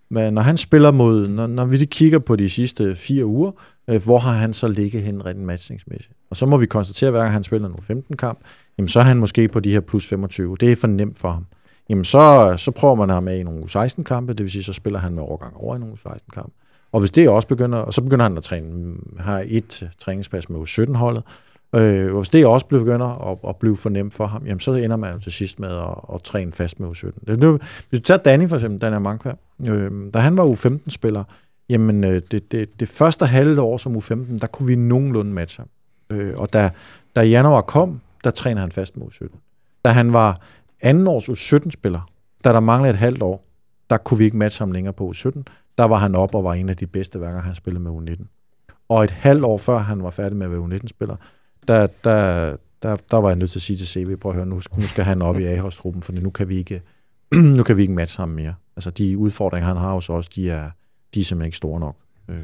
hvad når han spiller mod, når, når vi kigger på de sidste fire uger, øh, hvor har han så ligget hen rent matchningsmæssigt? Og så må vi konstatere, at hver gang han spiller nu 15 kamp, jamen så er han måske på de her plus 25. Det er for nemt for ham jamen så, så prøver man ham med i nogle 16 kampe det vil sige, så spiller han med overgang over i nogle 16 kampe Og hvis det også begynder, og så begynder han at træne, har et træningspas med U17-holdet, øh, og hvis det også begynder at, at blive for nemt for ham, jamen så ender man til sidst med at, at træne fast med U17. Det, hvis du tager Danny for eksempel, Danny Mankvær, øh, da han var U15-spiller, jamen øh, det, det, det første halve år som U15, der kunne vi nogenlunde matche ham. Øh, og da, da januar kom, der træner han fast med U17. Da han var anden års U17-spiller, da der manglede et halvt år, der kunne vi ikke matche ham længere på U17. Der var han op og var en af de bedste, værker, han spillede med U19. Og et halvt år før han var færdig med at være U19-spiller, der, der, der, der var jeg nødt til at sige til CV, prøv at høre, nu, nu skal han op i A-holdstruppen, for nu kan vi ikke, [clears throat] nu kan vi ikke matche ham mere. Altså de udfordringer, han har hos os, de er, de er simpelthen ikke store nok. Øh.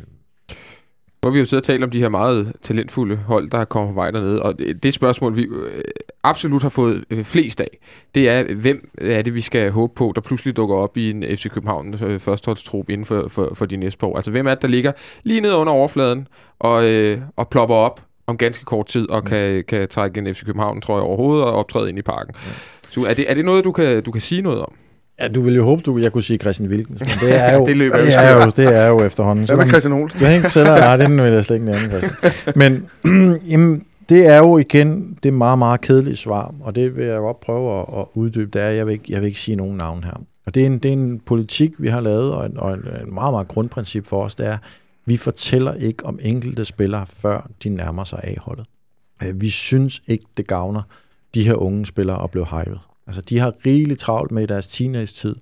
Nu har vi jo siddet og talt om de her meget talentfulde hold, der kommer på vej dernede, og det spørgsmål, vi øh, absolut har fået øh, flest af, det er, hvem er det, vi skal håbe på, der pludselig dukker op i en FC København øh, førsteholdstrup inden for, for, for de næste par år. Altså, hvem er det, der ligger lige nede under overfladen og, øh, og plopper op om ganske kort tid og kan, kan trække en FC København, tror jeg, overhovedet og optræde ind i parken. Ja. Så er det, er det noget, du kan, du kan sige noget om? Ja, du ville jo håbe, du, jeg kunne sige Christian Wilkens, men det er [laughs] jo, det, løber det, er jo, det er jo efterhånden. Hvad med Christian Olsen? Så ikke selv, nej, det vil jeg slet ikke nævne, Men [clears throat] jamen, det er jo igen det meget, meget kedelige svar, og det vil jeg godt prøve at, at uddybe, det er, jeg vil, ikke, jeg vil ikke sige nogen navn her. Og det er en, det er en politik, vi har lavet, og en, og en, en meget, meget grundprincip for os, det er, vi fortæller ikke om enkelte spillere, før de nærmer sig A-holdet. Øh, vi synes ikke, det gavner de her unge spillere at blive hypet. Altså, de har rigeligt travlt med i deres teenage-tid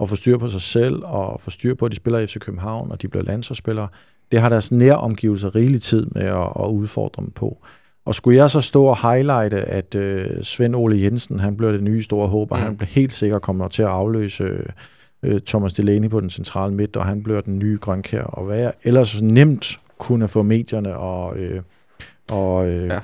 at få styr på sig selv og få styr på, at de spiller i FC København, og de bliver landsholdsspillere. Det har deres næromgivelser rigelig tid med at, at udfordre dem på. Og skulle jeg så stå og highlighte, at øh, Svend Ole Jensen, han blev det nye store håb, og mm. han blev helt sikkert kommer til at afløse øh, Thomas Delaney på den centrale midt, og han blev den nye grønkær, og hvad jeg ellers nemt kunne få medierne og, øh, og øh, ja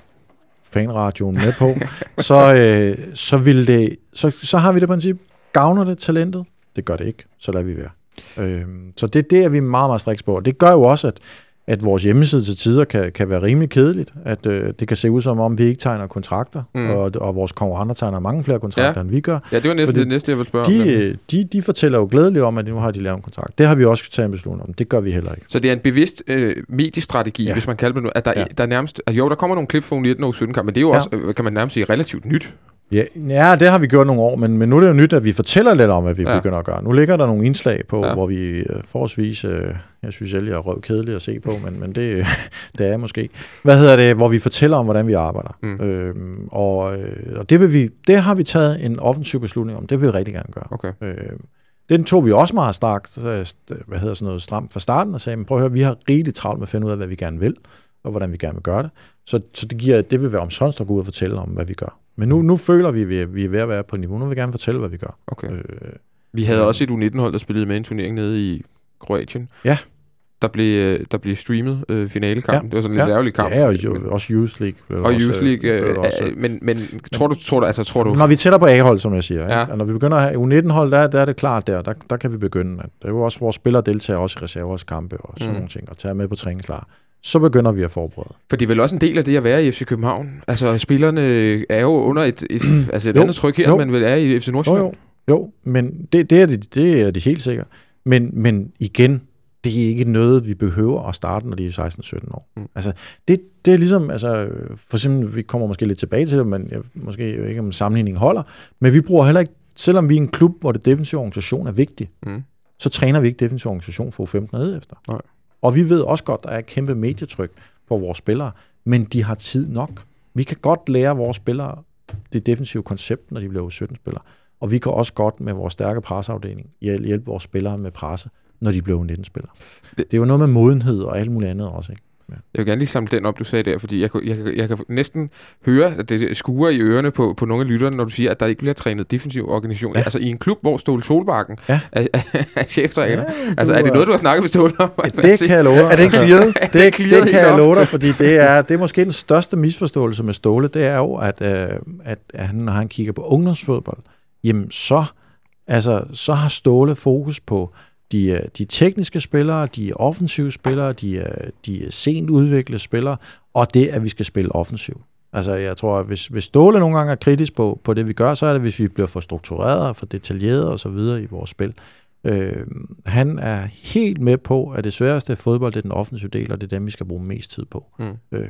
fanradioen med på, [laughs] så, øh, så, vil det, så, så har vi det princip, gavner det talentet? Det gør det ikke, så lader vi være. Øh, så det, det er vi meget, meget striks på. Og det gør jo også, at at vores hjemmeside til tider kan, kan være rimelig kedeligt. At øh, det kan se ud som om, vi ikke tegner kontrakter, mm. og, og vores konkurrenter tegner mange flere kontrakter, ja. end vi gør. Ja, det var næste, det næste, jeg vil spørge de, om. De, de fortæller jo glædeligt om, at nu har de lavet en kontrakt. Det har vi også taget en beslutning om. Det gør vi heller ikke. Så det er en bevidst øh, mediestrategi, ja. hvis man kalder det nu, at der, ja. der nærmest... Altså, jo, der kommer nogle klip fra 19 og 17 kamp, men det er jo ja. også, øh, kan man nærmest sige, relativt nyt. Ja, ja, det har vi gjort nogle år, men, men nu er det jo nyt, at vi fortæller lidt om, hvad vi ja. begynder at gøre. Nu ligger der nogle indslag på, ja. hvor vi øh, forholdsvis, øh, jeg synes selv, jeg er røv kedelig at se på, men, men det, [laughs] det er måske. Hvad hedder det, hvor vi fortæller om, hvordan vi arbejder. Mm. Øhm, og, øh, og det, vil vi, det har vi taget en offensiv beslutning om. Det vil vi rigtig gerne gøre. Okay. Øh, den tog vi også meget stærkt, hvad hedder sådan noget stramt fra starten, og sagde, men prøv at høre, vi har rigtig travlt med at finde ud af, hvad vi gerne vil. Og hvordan vi gerne vil gøre det. Så, så det, giver, det vil være omsonst at gå ud og fortælle om, hvad vi gør. Men nu, nu føler vi, at vi, vi er ved at være på niveau. Nu vil vi gerne fortælle, hvad vi gør. Okay. Øh, vi havde også et U19-hold, der spillede med en turnering nede i Kroatien. Ja. Der blev, øh, der blev streamet øh, finalekampen. Ja. Det var sådan en ja. lidt ærgerlig kamp. Ja, og jo, også Youth League. Blev og også, Youth League. Øh, også, øh, men, men tror du, tror du, altså, tror du... Når vi tæller på A-hold, som jeg siger, ja. ikke? og når vi begynder at have U19-hold, der, der er det klart der, der, der kan vi begynde. At, det er jo også, vores spillere deltager også i reservers kampe og sådan mm. nogle ting, og tager med på træningslejr så begynder vi at forberede. For det er vel også en del af det at være i FC København? Altså, spillerne er jo under et, et, [clears throat] altså et jo, andet tryk her, jo. men vel er i FC Nordsjælland? Jo, jo, jo men det, det, er det, det er det helt sikkert. Men, men igen, det er ikke noget, vi behøver at starte, når de er 16-17 år. Mm. Altså, det, det er ligesom, altså, for eksempel, vi kommer måske lidt tilbage til det, men jeg, måske ikke om sammenligning holder, men vi bruger heller ikke, selvom vi er en klub, hvor det defensive organisation er vigtig, mm. så træner vi ikke defensive organisation for 15 ned efter. Nej. Og vi ved også godt, at der er et kæmpe medietryk på vores spillere, men de har tid nok. Vi kan godt lære vores spillere det defensive koncept, når de bliver 17-spillere. Og vi kan også godt med vores stærke presseafdeling hjælpe vores spillere med presse, når de bliver 19-spillere. Det er jo noget med modenhed og alt muligt andet også, ikke? Ja. Jeg vil gerne lige samle den op, du sagde der, fordi jeg, jeg, jeg, jeg kan næsten høre, at det skuer i ørerne på, på nogle af lytterne, når du siger, at der ikke bliver trænet defensiv organisation. Ja. Altså i en klub, hvor Ståle Solbakken ja. er, er, er cheftræner. Ja, altså er det noget, du har snakket med Ståle om? Ja, det kan jeg love dig. Er det ikke clearet? [laughs] det, det, det kan jeg love dig, fordi det er, det er måske den største misforståelse med Ståle, det er jo, at, øh, at, at han, når han kigger på ungdomsfodbold, jamen så, altså, så har Ståle fokus på de, de tekniske spillere, de offensive spillere, de, de sent udviklede spillere, og det, at vi skal spille offensivt. Altså, jeg tror, at hvis, hvis Ståle nogle gange er kritisk på, på det, vi gør, så er det, hvis vi bliver for struktureret for detaljeret og så videre i vores spil. Øh, han er helt med på, at det sværeste fodbold, det er den offensive del, og det er dem, vi skal bruge mest tid på. Mm. Øh,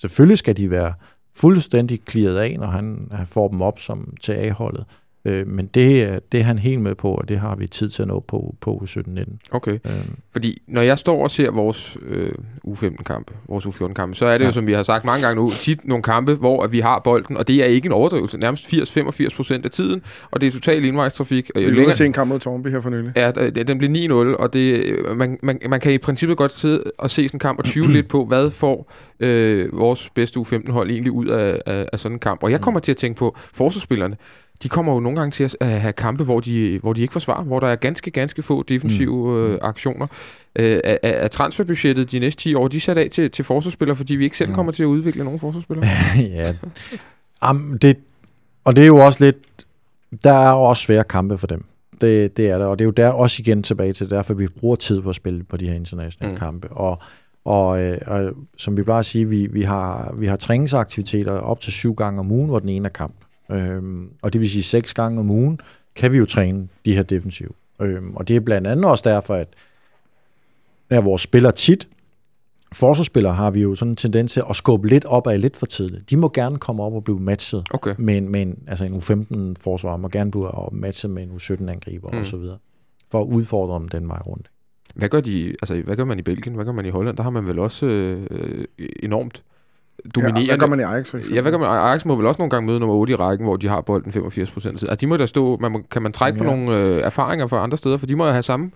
selvfølgelig skal de være fuldstændig clearet af, når han, han får dem op som til A-holdet. Øh, men det, det er han helt med på, og det har vi tid til at nå på, på U17-19. Okay, øh. fordi når jeg står og ser vores øh, U15-kampe, vores U14-kampe, så er det ja. jo, som vi har sagt mange gange nu, tit nogle kampe, hvor vi har bolden, og det er ikke en overdrivelse, nærmest 80-85 procent af tiden, og det er total indvejstrafik. Vi har se en kamp mod Tornby her for nylig. Ja, den bliver 9-0, og det, man, man, man kan i princippet godt sidde og se sådan en kamp og tvivle lidt på, hvad får øh, vores bedste U15-hold egentlig ud af, af, af sådan en kamp. Og jeg kommer til at tænke på forsvarsspillerne de kommer jo nogle gange til at have kampe, hvor de, hvor de ikke forsvarer, hvor der er ganske, ganske få defensive mm. øh, aktioner. Øh, er, er transferbudgettet de næste 10 år, de sat af til, til forsvarsspillere, fordi vi ikke selv kommer til at udvikle nogle forsvarsspillere? [laughs] ja, um, det, og det er jo også lidt, der er jo også svære kampe for dem. Det, det er der, og det er jo der også igen tilbage til, derfor vi bruger tid på at spille på de her internationale mm. kampe. Og, og, øh, og som vi plejer at sige, vi, vi, har, vi har træningsaktiviteter op til syv gange om ugen, hvor den ene er kamp. Øhm, og det vil sige, seks gange om ugen kan vi jo træne de her defensiv. Øhm, og det er blandt andet også derfor, at når vores spiller tit, forsvarsspillere har vi jo sådan en tendens til at skubbe lidt op af lidt for tidligt. De må gerne komme op og blive matchet okay. med, en, med en, altså en U15-forsvar, må gerne blive matchet med en U17-angriber mm. osv., for at udfordre dem den vej rundt. Hvad gør, de, altså, hvad gør man i Belgien? Hvad gør man i Holland? Der har man vel også øh, enormt dominerende. Ja, hvad gør man i Ajax for eksempel? Ja, hvad gør man? Ajax må vel også nogle gange møde nummer 8 i rækken, hvor de har bolden 85 procent. Altså, de må da stå, man må, kan man trække ja. på nogle øh, erfaringer fra andre steder, for de må have samme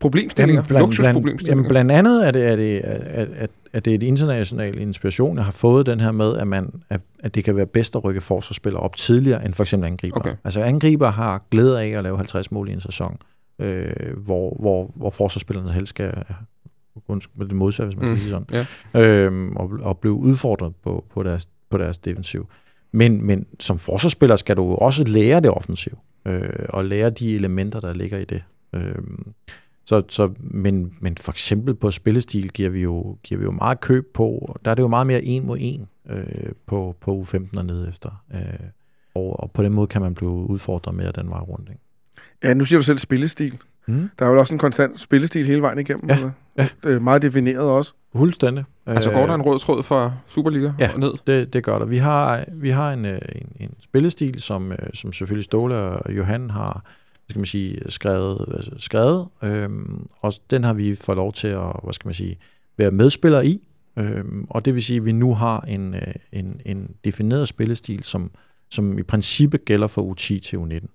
problemstillinger, jamen, blandt, luksusproblemstillinger. Jamen, blandt andet er det, er det, at, at, at det er et international inspiration, jeg har fået den her med, at, man, at, at det kan være bedst at rykke forsvarsspillere op tidligere end for eksempel angriber. Okay. Altså angriber har glæde af at lave 50 mål i en sæson, øh, hvor, hvor, hvor forsvarsspillerne helst skal med det modsatte, hvis man mm. kan sige sådan, ja. øhm, og, og blive udfordret på, på, deres, på deres defensiv. Men, men som forsvarsspiller skal du også lære det offensiv, øh, og lære de elementer, der ligger i det. Øh, så, så, men, men for eksempel på spillestil giver vi jo, giver vi jo meget køb på, der er det jo meget mere en mod en øh, på, på U15 og nede efter. Øh, og, og på den måde kan man blive udfordret mere den vej rundt. Ikke? Ja, nu siger du selv spillestil. Mm. Der er jo også en konstant spillestil hele vejen igennem. Ja, eller? ja. Det er meget defineret også. Fuldstændig. Altså går der en rød tråd fra Superliga ja, og ned? det, det gør der. Vi har, vi har en, øh, en, en spillestil, som, øh, som selvfølgelig Ståle og Johan har skal man sige, skrevet, altså skrevet øhm, og den har vi fået lov til at hvad skal man sige, være medspillere i. Øhm, og det vil sige, at vi nu har en, øh, en, en defineret spillestil, som, som i princippet gælder for U10 til U19.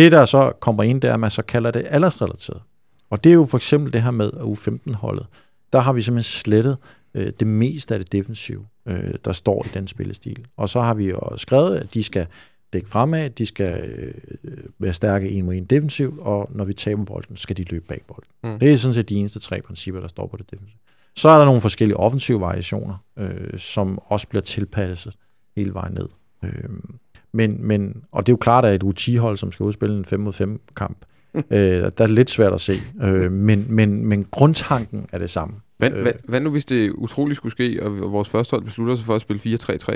Det, der så kommer ind, det er, at man så kalder det aldersrelateret. Og det er jo for eksempel det her med U15-holdet. Der har vi simpelthen slettet øh, det meste af det defensive, øh, der står i den spillestil. Og så har vi jo skrevet, at de skal dække fremad, de skal øh, være stærke en mod en defensivt, og når vi taber bolden, skal de løbe bag bolden. Mm. Det er sådan set de eneste tre principper, der står på det defensive. Så er der nogle forskellige offensive variationer, øh, som også bliver tilpasset hele vejen ned. Øh, men, men, og det er jo klart, at et U10-hold, som skal udspille en 5 mod 5 kamp, [laughs] øh, der er lidt svært at se. Øh, men, men, men grundtanken er det samme. Hvad, øh, hvad, hvad nu, hvis det utroligt skulle ske, og vores første hold beslutter sig for at spille 4-3-3?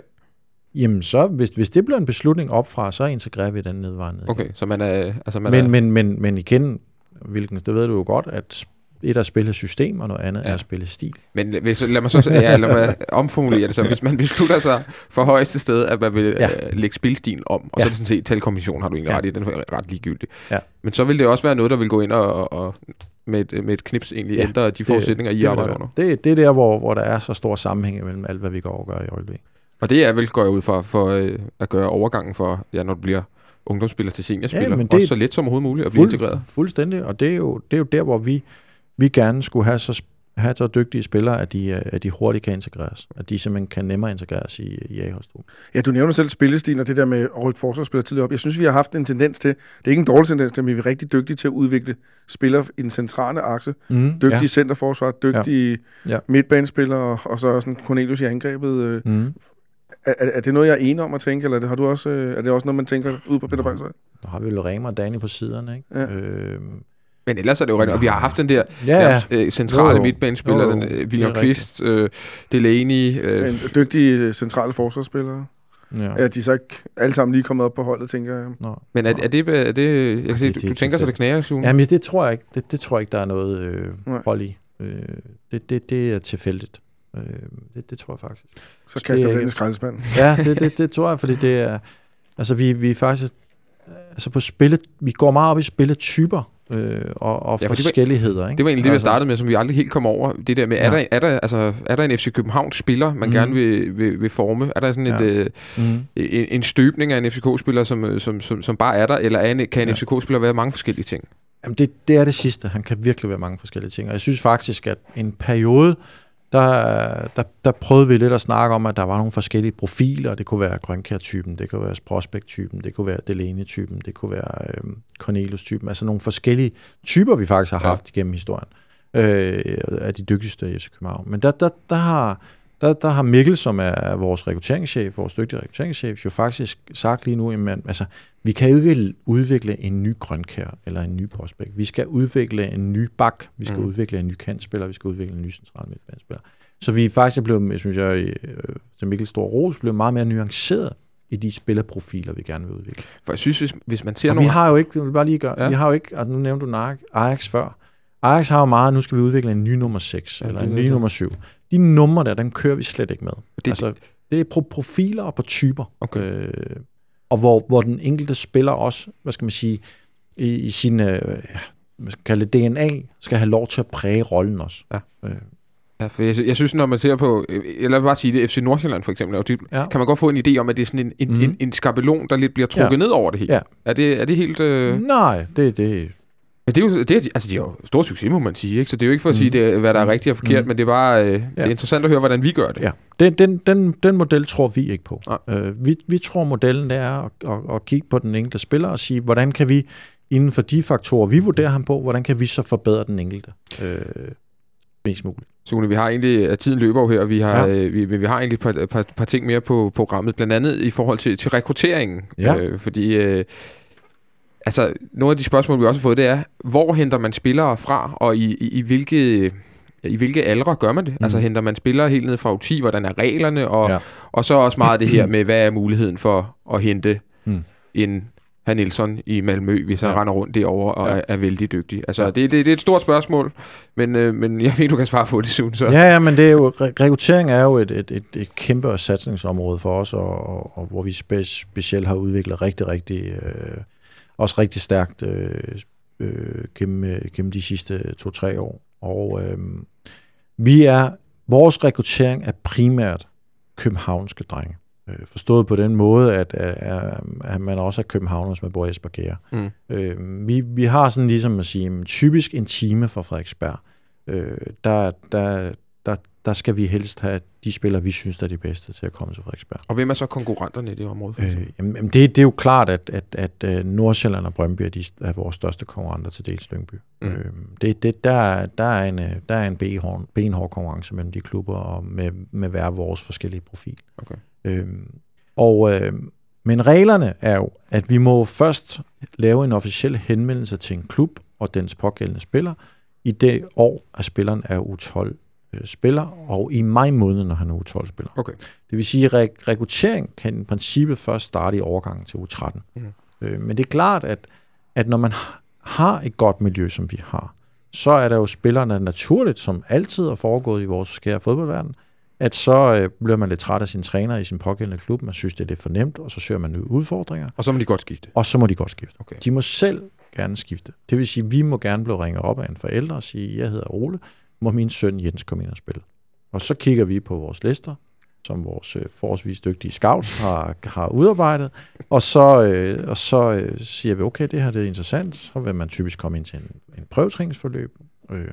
Jamen så, hvis, hvis det bliver en beslutning opfra, så integrerer vi den nedvejende. Okay, så man er... Altså man men, er... men, men, men igen, hvilken, det ved du jo godt, at et er at spille system, og noget andet ja. er at spille stil. Men hvis, lad mig så ja, lad mig [laughs] omformulere det så. Hvis man beslutter sig for højeste sted, at man vil ja. uh, lægge spilstilen om, og ja. så er det sådan set, telekommission har du egentlig ja. ret i, den er ret ligegyldig. Ja. Men så vil det også være noget, der vil gå ind og, og med, et, med et knips egentlig ja, ændre de forudsætninger, I arbejder under. Det, det er der, hvor, hvor der er så stor sammenhæng mellem alt, hvad vi går og gør i øjeblikket. Og det er vel, går jeg ud for, for øh, at gøre overgangen for, ja, når du bliver ungdomsspiller til seniorspiller, ja, men det også så let som overhovedet muligt at blive fuld, integreret. Fuldstændig, og det er, jo, det er jo der, hvor vi, vi gerne skulle have så, have så dygtige spillere, at de, at de hurtigt kan integreres. At de simpelthen kan nemmere integreres i, i a Ja, du nævner selv spillestilen og det der med at rykke forsvarsspillere tidligere op. Jeg synes, vi har haft en tendens til, det er ikke en dårlig tendens, men vi er rigtig dygtige til at udvikle spillere i den centrale akse. Mm, dygtige ja. centerforsvar, dygtige ja. Ja. midtbanespillere, og så sådan Cornelius i angrebet. Mm. Er, er det noget, jeg er enig om at tænke, eller har du også, øh, er det også noget, man tænker ud på Peter vej? Nu har vi jo Remer og Dani på siderne, ikke? Ja. Øh, men ellers er det jo rigtigt, og vi har haft den der, ja, ja. øh, centrale midtbanespiller, den, øh, William Kvist, øh, Delaney. Øh, en dygtige øh, centrale forsvarsspillere. Ja. ja, de er så ikke alle sammen lige kommet op på holdet, tænker jeg. Nå. Men er, er, det, er det, jeg kan se, det, du, du tænker så det knærer, Sune? Jamen, det tror jeg ikke. Det, det tror jeg ikke, der er noget øh, hold i. Øh, det, det, det er tilfældigt. Øh, det, det tror jeg faktisk. Så kaster det den i skraldespanden. [laughs] Ja, det, det, det tror jeg, fordi det er... Altså, vi, vi faktisk... Altså på spillet, vi går meget op i spilletyper, øh, og, og ja, forskelligheder. Det var, ikke? det var egentlig det, vi altså, startede med, som vi aldrig helt kom over. Det der med, ja. er, der, er, der, altså, er der en FC København-spiller, man mm. gerne vil, vil, vil forme? Er der sådan ja. et, øh, mm. en, en støbning af en FCK-spiller, som, som, som, som bare er der? Eller er en, kan en ja. FCK-spiller være mange forskellige ting? Jamen det, det er det sidste. Han kan virkelig være mange forskellige ting. Og jeg synes faktisk, at en periode, der, der, der prøvede vi lidt at snakke om, at der var nogle forskellige profiler. Det kunne være Grønkær-typen, det kunne være Prospect-typen, det kunne være Delaney-typen, det kunne være øh, Cornelius-typen. Altså nogle forskellige typer, vi faktisk har haft ja. igennem historien øh, af de dygtigste i FC København. Men der, der, der har der, der har Mikkel, som er vores rekrutteringschef, vores dygtige rekrutteringschef, jo faktisk sagt lige nu, at altså, vi kan jo ikke udvikle en ny grønkær eller en ny prospekt. Vi skal udvikle en ny bak, vi skal mm. udvikle en ny kantspiller, vi skal udvikle en ny central midtbanespiller. Så vi er faktisk blevet, synes jeg, øh, til Mikkel Stor Ros, blevet meget mere nuanceret i de spillerprofiler, vi gerne vil udvikle. For jeg synes, hvis, hvis man ser og nogle... vi har jo ikke, jeg vil bare lige gøre, ja. vi har jo ikke, og nu nævnte du Ajax før, Ajax har jo meget, nu skal vi udvikle en ny nummer 6, ja, eller en ny nummer 7. De numre der, den kører vi slet ikke med. Det, altså, det er på profiler og på typer. Okay. Øh, og hvor, hvor den enkelte spiller også, hvad skal man sige, i, i sin, øh, hvad skal kalde det, DNA, skal have lov til at præge rollen også. Ja. Øh. Ja, for jeg, jeg synes, når man ser på, eller bare sige det, FC Nordsjælland for eksempel, og det, ja. kan man godt få en idé om, at det er sådan en, en, mm. en, en skabelon, der lidt bliver trukket ja. ned over det hele. Ja. Er, det, er det helt... Øh... Nej, det, det, men det er jo, det er, altså, de har jo stor succes, må man sige. Ikke? Så det er jo ikke for at sige, mm. det, hvad der er rigtigt og forkert, mm. men det er bare øh, ja. det er interessant at høre, hvordan vi gør det. Ja. Den, den, den, den model tror vi ikke på. Ja. Øh, vi, vi tror, modellen er at, at, at kigge på den enkelte spiller og sige, hvordan kan vi inden for de faktorer, vi vurderer ham på, hvordan kan vi så forbedre den enkelte øh, mest muligt. Sune, vi har egentlig, at tiden løber jo her, vi har, ja. øh, vi, vi har egentlig et par, par, par ting mere på programmet, blandt andet i forhold til, til rekrutteringen. Ja. Øh, fordi... Øh, altså, nogle af de spørgsmål, vi også har fået, det er, hvor henter man spillere fra, og i, i, i hvilke i hvilke aldre gør man det? Mm. Altså henter man spillere helt ned fra U10, hvordan er reglerne, og, ja. og så også meget det her med, hvad er muligheden for at hente mm. en herr Nielsen i Malmø, hvis han ja. render rundt derovre og ja. er, er vældig dygtig. Altså, ja. det, det, det er et stort spørgsmål, men, øh, men jeg ved, du kan svare på det, Sun. Så. Ja, ja, men det er jo, rekruttering er jo et, et, et, et kæmpe satsningsområde for os, og, og, og hvor vi spe, specielt har udviklet rigtig, rigtig øh, også rigtig stærkt øh, øh, gennem, øh, gennem de sidste to-tre år. Og øh, vi er, vores rekruttering er primært københavnske drenge. Øh, forstået på den måde, at, at, at man også er københavner, som bor i Esbergære. Mm. Øh, vi, vi har sådan ligesom at sige, typisk en time fra Frederiksberg. Øh, der, der, der, der skal vi helst have de spillere, vi synes er de bedste til at komme til Frederiksberg. Og hvem er så konkurrenterne i det område? Øh, jamen, det, det er jo klart, at, at, at, at Nordsjælland og Brøndby er, de, er vores største konkurrenter til dels Lyngby. Mm. Øh, det, det, der, der er en, øh, der er en benhård, benhård konkurrence mellem de klubber og med, med hver vores forskellige profil. Okay. Øh, og, øh, men reglerne er jo, at vi må først lave en officiel henvendelse til en klub og dens pågældende spiller i det år, at spilleren er U12 øh, spiller, og i maj måned, når han er U12-spiller. Okay. Det vil sige, at rek- rekruttering kan i princippet først starte i overgangen til U13. Mhm. Øh, men det er klart, at, at når man ha- har et godt miljø, som vi har, så er der jo spillerne naturligt, som altid er foregået i vores skære fodboldverden, at så øh, bliver man lidt træt af sin træner i sin pågældende klub, man synes, det er lidt for nemt, og så søger man nye udfordringer, Og så må de godt skifte. og så må de godt skifte. Okay. De må selv gerne skifte. Det vil sige, at vi må gerne blive ringet op af en forælder og sige, jeg hedder Ole, må min søn Jens komme ind og spille. Og så kigger vi på vores lister, som vores øh, forholdsvis dygtige scouts har, har udarbejdet, og så, øh, og så øh, siger vi, okay, det her det er interessant, så vil man typisk komme ind til en, en prøvetræningsforløb. Øh,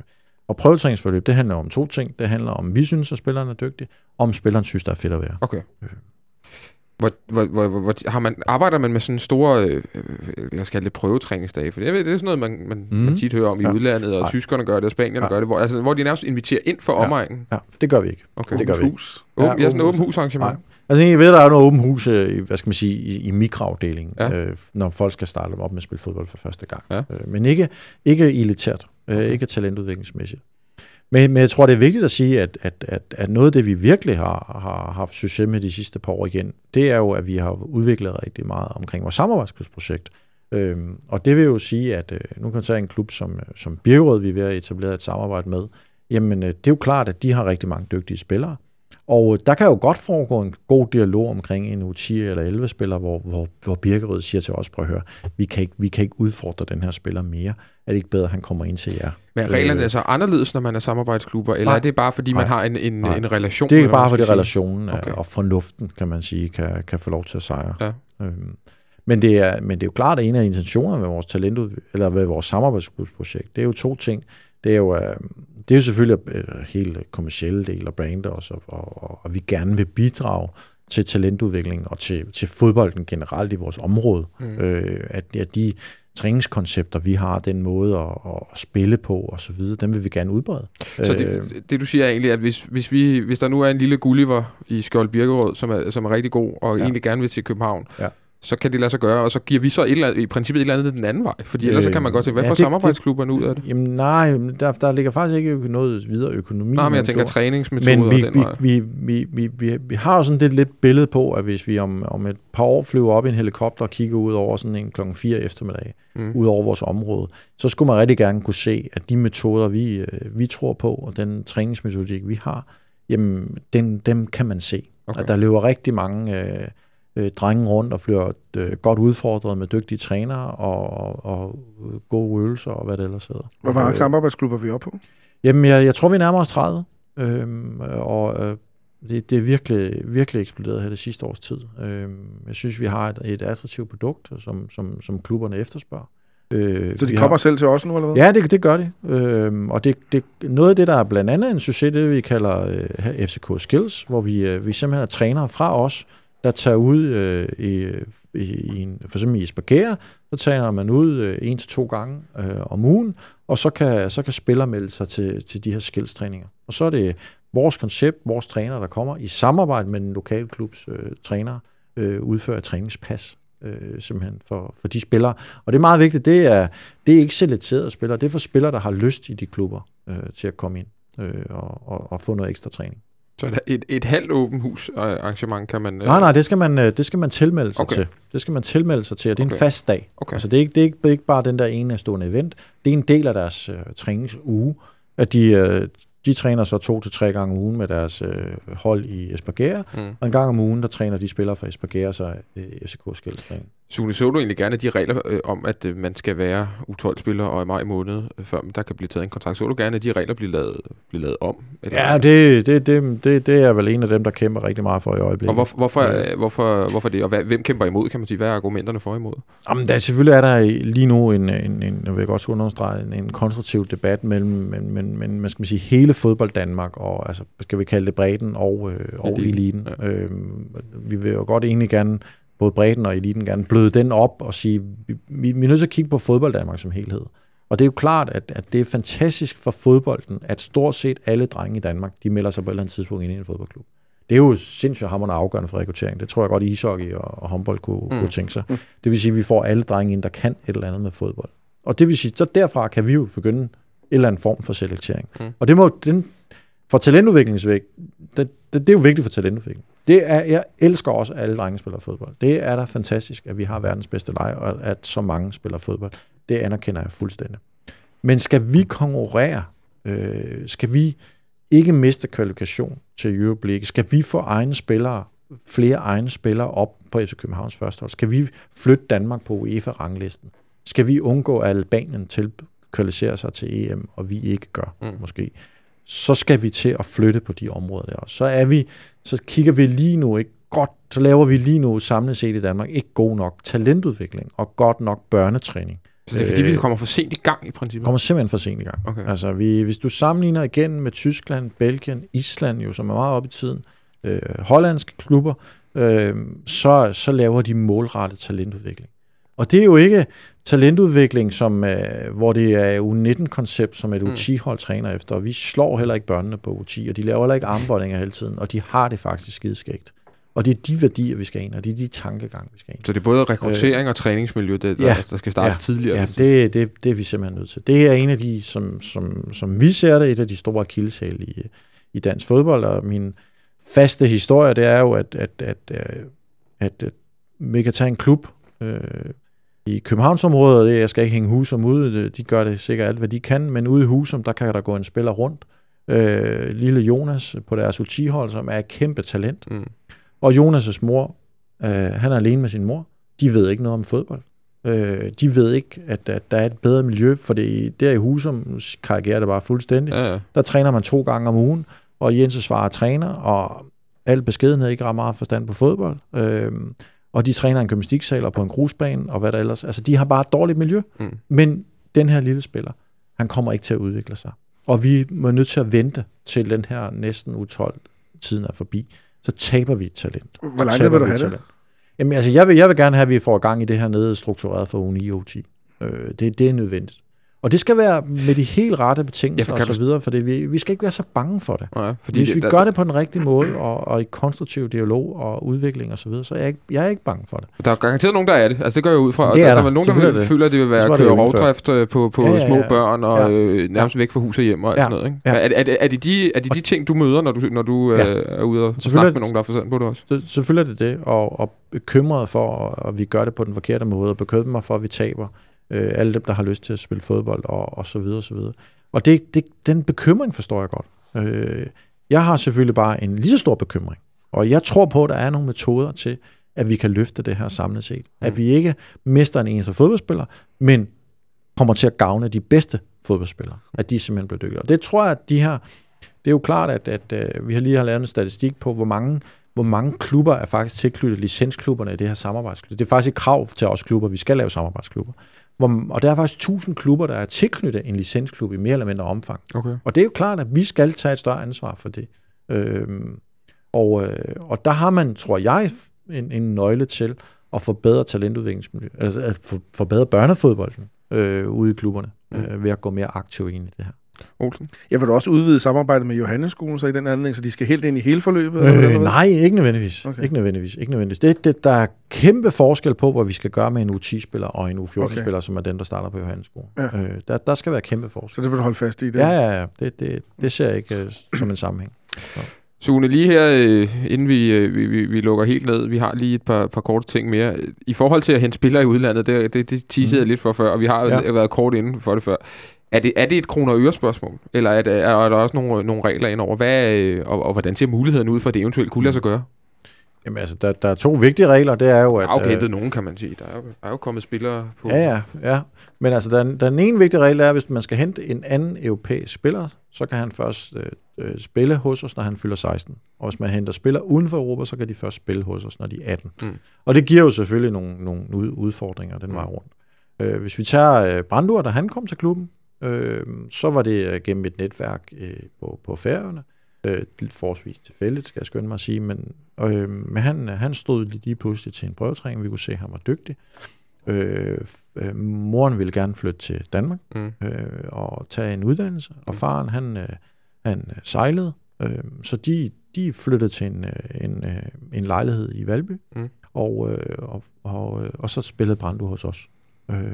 og prøvetræningsforløb, det handler om to ting. Det handler om, vi synes, at spilleren er dygtig, og om spilleren synes, der er fedt at være. Okay. Øh. Hvor, hvor, hvor, hvor, har man, arbejder man med sådan store, øh, øh, lad os kalde det prøvetræningsdage? For det, er- det er sådan noget, man, man, mm. man Mhm. tit hører om i Ja. udlandet, og Nej. tyskerne gør det, og spanierne Ja. gør det, hvor, altså, hvor de nærmest inviterer ind for Ja. omegnen. Ja, det gør vi ikke. Okay. Det gør vi. Hus. Åben, Ja, ja, sådan åbent åben hus arrangement. Nej. Altså, jeg ved, der er noget åben hus, øh, i, hvad skal man sige, i, i mikroafdelingen, Ja. ja. øh, når folk skal starte op med at spille fodbold for første gang. Ja. Øh, men ikke, ikke elitært, øh, ikke talentudviklingsmæssigt. Men, men jeg tror, det er vigtigt at sige, at, at, at, at noget af det, vi virkelig har, har haft succes med de sidste par år igen, det er jo, at vi har udviklet rigtig meget omkring vores samarbejdsprojekt. Øhm, og det vil jo sige, at øh, nu kan jeg tage en klub som, øh, som Birgerød, vi er ved at etablere et samarbejde med. Jamen, øh, det er jo klart, at de har rigtig mange dygtige spillere. Og øh, der kan jo godt foregå en god dialog omkring en U10 eller 11 spiller, hvor, hvor, hvor Birkerød siger til os, prøv at høre, vi kan, ikke, vi kan ikke udfordre den her spiller mere. Er det ikke bedre, at han kommer ind til jer? Men er reglerne Øh. er så anderledes, når man er samarbejdsklubber, eller Nej. er det bare, fordi man Nej. har en, en, Nej. en relation? Det er bare man fordi relationen Okay. og fornuften, kan man sige, kan, kan få lov til at sejre. Ja. Øhm, men, det er, men det er jo klart, at en af intentionerne med vores talentud, eller med vores samarbejdsprojekt, det er jo to ting. Det er jo, øh, det er jo selvfølgelig øh, helt kommersielle del og brand også, og, og, og vi gerne vil bidrage til talentudvikling og til, til fodbolden generelt i vores område. Mm. Øh, at, at de træningskoncepter, vi har, den måde at, at spille på og så videre, dem vil vi gerne udbrede. Så Øh, det, det du siger er egentlig, at hvis, hvis, vi, hvis der nu er en lille Gulliver i Skjold Birkerød, som er, som er rigtig god, og. Ja. egentlig gerne vil til København, Ja. Så kan det lade sig gøre, og så giver vi så et eller andet, i princippet et eller andet den anden vej. Fordi ellers så Øh, kan man godt se, hvad ja, får samarbejdsklubberne ud af det? Jamen nej, der, der ligger faktisk ikke noget videre økonomi. Nej, men jeg tænker træningsmetoder Men vi, og den vi, vi, vi, vi, vi, vi har jo sådan lidt, lidt billede på, at hvis vi om, om et par år flyver op i en helikopter og kigger ud over sådan en klokken 4 eftermiddag, Mm. ud over vores område, så skulle man rigtig gerne kunne se, at de metoder, vi, øh, vi tror på, og den træningsmetodik, vi har, jamen, den, dem kan man se. Okay. At der løber rigtig mange øh, øh, drenge rundt og bliver øh, godt udfordret med dygtige trænere og, og, gode øvelser og hvad det ellers hedder. Hvor mange Øh, samarbejdsklubber er vi oppe på? Jamen, jeg, jeg tror, vi nærmer os 30. Øhm, og øh, det, det er virkelig, virkelig eksploderet her det sidste års tid. Øhm, jeg synes, vi har et, et attraktivt produkt, som, som, som klubberne efterspørger. Øh, Så de kommer har, selv til os nu, eller hvad? Ja, det, det gør de. Øhm, og det, det, noget af det, der er blandt andet en succes, det vi kalder øh, FCK Skills, hvor vi, øh, vi simpelthen er trænere fra os, der tager ud øh, i, i, i en, for eksempel i Esbjerg, så tager man ud øh, en til to gange øh, om ugen, og så kan, så kan spillere melde sig til, til de her skillstræninger. Og så er det vores koncept, vores træner, der kommer i samarbejde med den lokale klubs øh, træner, øh, udfører træningspas øh, simpelthen for, for de spillere. Og det er meget vigtigt, det er, det er ikke selekterede spillere, det er for spillere, der har lyst i de klubber øh, til at komme ind øh, og, og, og få noget ekstra træning. Så et, et, et halvt åben hus øh, arrangement kan man... øh, Nej, nej, det skal man, øh, det skal man tilmelde sig Okay. til. Det skal man tilmelde sig til, og det er Okay. en fast dag. Okay. Altså, det, er ikke, det, er ikke, det er ikke bare den der enestående event. Det er en del af deres øh, træningsuge, at de, øh, de træner så to til tre gange om ugen med deres øh, hold i Esbjerg, Mm. og en gang om ugen, der træner de spillere fra Esbjerg så øh, FCK skældstræning. Sune, så du egentlig gerne de regler øh, om, at øh, man skal være U12-spiller og i maj måned, øh, før der kan blive taget en kontrakt? Så du gerne, at de regler bliver lavet, bliver lavet om? Eller? Ja, det, det, det, det, det er vel en af dem, der kæmper rigtig meget for i øjeblikket. Og hvor, hvorfor, ja. hvorfor, hvorfor det? Og hvad, hvem kæmper imod, kan man sige? Hvad er argumenterne for imod? Jamen, der, selvfølgelig er der lige nu en, en, en jeg vil godt understrege, en, en konstruktiv debat mellem men, men, men, man skal man sige, hele fodbold Danmark, og altså, skal vi kalde det bredden og, øh, og eliten. Ja. Øhm, vi vil jo godt egentlig gerne både bredden og eliten gerne bløde den op og sige, vi, vi, vi er nødt til at kigge på fodbold Danmark som helhed. Og det er jo klart, at, at det er fantastisk for fodbolden, at stort set alle drenge i Danmark, de melder sig på et eller andet tidspunkt ind i en fodboldklub. Det er jo sindssygt hammerende afgørende for rekruttering. Det tror jeg godt, ishockey og, og håndbold kunne, mm. kunne tænke sig. Mm. Det vil sige, at vi får alle drenge ind, der kan et eller andet med fodbold. Og det vil sige, så derfra kan vi jo begynde en eller anden form for selektering. Mm. Og det må, den, for talentudviklingsvæg, det, det, det er jo vigtigt for talentudvikling. Det er, jeg elsker også, at alle drenge spiller fodbold. Det er da fantastisk, at vi har verdens bedste leg, og at så mange spiller fodbold. Det anerkender jeg fuldstændig. Men skal vi konkurrere? Øh, skal vi ikke miste kvalifikation til Europe League? Skal vi få egne spillere, flere egne spillere op på FC Københavns første hold? Skal vi flytte Danmark på UEFA-ranglisten? Skal vi undgå, at Albanien til kvalificerer sig til EM, og vi ikke gør, mm. måske? Så skal vi til at flytte på de områder der også. Så er vi, så kigger vi lige nu ikke godt, så laver vi lige nu samlet set i Danmark ikke god nok talentudvikling og godt nok børnetræning. Så det er fordi, vi øh, kommer for sent i gang i princippet? kommer simpelthen for sent i gang. Okay. Altså, vi, hvis du sammenligner igen med Tyskland, Belgien, Island, jo, som er meget oppe i tiden, øh, hollandske klubber, øh, så, så laver de målrettet talentudvikling. Og det er jo ikke talentudvikling, som, øh, hvor det er U19-koncept, som et mm. U10-hold træner efter. Og vi slår heller ikke børnene på U10, og de laver heller ikke armbåndinger hele tiden, og de har det faktisk skideskægt. Og det er de værdier, vi skal ind, og det er de tankegang, vi skal ind. Så det er både rekruttering øh, og træningsmiljø, det, der, ja, der skal startes ja, tidligere? Ja, det, det, det er vi simpelthen nødt til. Det er en af de, som, som, som vi ser det, et af de store akilleshæl i, i dansk fodbold, og min faste historie, det er jo, at, at, at, at, at, at vi kan tage en klub, øh, i Københavnsområdet, jeg skal ikke hænge Husum ud, de gør det sikkert alt, hvad de kan, men ude i Husum, der kan der gå en spiller rundt. Øh, lille Jonas på deres ultihold, som er et kæmpe talent. Mm. Og Jonas' mor, øh, han er alene med sin mor. De ved ikke noget om fodbold. Øh, de ved ikke, at, at der er et bedre miljø, for det, der i Husum karrierer det bare fuldstændig. Ja, ja. Der træner man to gange om ugen, og Jens' far er træner, og al beskedenhed ikke ret meget forstand på fodbold. Øh, og de træner en gymnastiksal og på en grusbane, og hvad der ellers. Altså, de har bare et dårligt miljø. Mm. Men den her lille spiller, han kommer ikke til at udvikle sig. Og vi er nødt til at vente til den her næsten U12 tiden er forbi. Så taber vi et talent. Hvor langt vil du have det? Jamen, altså, jeg vil, jeg vil gerne have, at vi får gang i det her nede struktureret for U9 og U10. Øh, det, det er nødvendigt. Og det skal være med de helt rette betingelser ja, og så videre, for det, vi, vi skal ikke være så bange for det. Ja, fordi Hvis vi det, gør det på den rigtige måde, og, og i konstruktiv dialog og udvikling og så videre, så er jeg ikke, jeg er ikke bange for det. Der er garanteret nogen, der er det. Altså det gør jeg ud fra. Det er der, der er nogen, der vil, føler, at det vil være at køre rovdrift øh, på, på ja, ja, ja. små børn og ja. øh, nærmest væk fra hus og hjem og ja. sådan noget. Ikke? Ja. Er, er, er, det de, er det de ting, du møder, når du, når du ja. øh, er ude og snakke med nogen, der er forstand på det også? Selvfølgelig er det det, og, og bekymret for, at vi gør det på den forkerte måde, og bekymret for, at vi taber øh, alle dem, der har lyst til at spille fodbold, og, og så videre, og så videre. Og det, det, den bekymring forstår jeg godt. Øh, jeg har selvfølgelig bare en lige så stor bekymring, og jeg tror på, at der er nogle metoder til, at vi kan løfte det her samlet set. Mm. At vi ikke mister en eneste fodboldspiller, men kommer til at gavne de bedste fodboldspillere. At de simpelthen bliver dygtige. Og det tror jeg, at de her... Det er jo klart, at, at, at øh, vi har lige har lavet en statistik på, hvor mange hvor mange klubber er faktisk tilknyttet licensklubberne i det her samarbejdsklub. Det er faktisk et krav til os klubber, vi skal lave samarbejdsklubber. Hvor, og der er faktisk 1000 klubber, der er tilknyttet en licensklub i mere eller mindre omfang. Okay. Og det er jo klart, at vi skal tage et større ansvar for det. Øhm, og, øh, og der har man, tror jeg, en, en nøgle til at forbedre talentudviklingsmiljø, altså at forbedre børnefodbolden øh, ude i klubberne, mm. øh, ved at gå mere aktivt ind i det her. Olsen? Jeg vil også udvide samarbejdet med Johannesskolen så i den anledning, så de skal helt ind i hele forløbet? Øh, eller nej, ikke nødvendigvis. Okay. Ikke nødvendigvis. Ikke nødvendigvis. Det, det, der er kæmpe forskel på, hvad vi skal gøre med en U10-spiller og en U14-spiller, okay. som er den, der starter på Johannesskolen. Ja. Øh, der, der skal være kæmpe forskel. Så det vil du holde fast i? Det? Ja, ja, ja. Det, det, det ser jeg ikke uh, som en sammenhæng. Så. Sune, lige her, øh, inden vi, øh, vi, vi, vi lukker helt ned, vi har lige et par, par korte ting mere. I forhold til at hente spillere i udlandet, det, det, det teasede mm. jeg lidt for før, og vi har ja. været kort inden for det før. Er det, er det et kroner og øre spørgsmål? Eller er, det, er der også nogle, nogle regler ind over? Hvad, og, og hvordan ser muligheden ud for, at det eventuelt kunne lade sig gøre? Jamen altså, der, der er to vigtige regler, det er jo, at... Der er jo øh, nogen, kan man sige. Der er jo, der er jo kommet spillere på... Ja, ja, ja. Men altså, den, den ene vigtige regel er, at hvis man skal hente en anden europæisk spiller, så kan han først øh, øh, spille hos os, når han fylder 16. Og hvis man henter spillere uden for Europa, så kan de først spille hos os, når de er 18. Mm. Og det giver jo selvfølgelig nogle, nogle ud- udfordringer den vej rundt. Øh, hvis vi tager øh, Brandur, da han kom til klubben, øh, så var det øh, gennem et netværk øh, på, på færøerne. Øh, forholdsvis tilfældigt, skal jeg skynde mig at sige, men, øh, men han, han stod lige pludselig til en prøvetræning. Vi kunne se, at han var dygtig. Øh, øh, moren ville gerne flytte til Danmark Mm. øh, og tage en uddannelse, og faren han, øh, han øh, sejlede, øh, så de, de flyttede til en, øh, en, øh, en lejlighed i Valby, Mm. og, øh, og, og, øh, og så spillede Brandu hos os. Øh,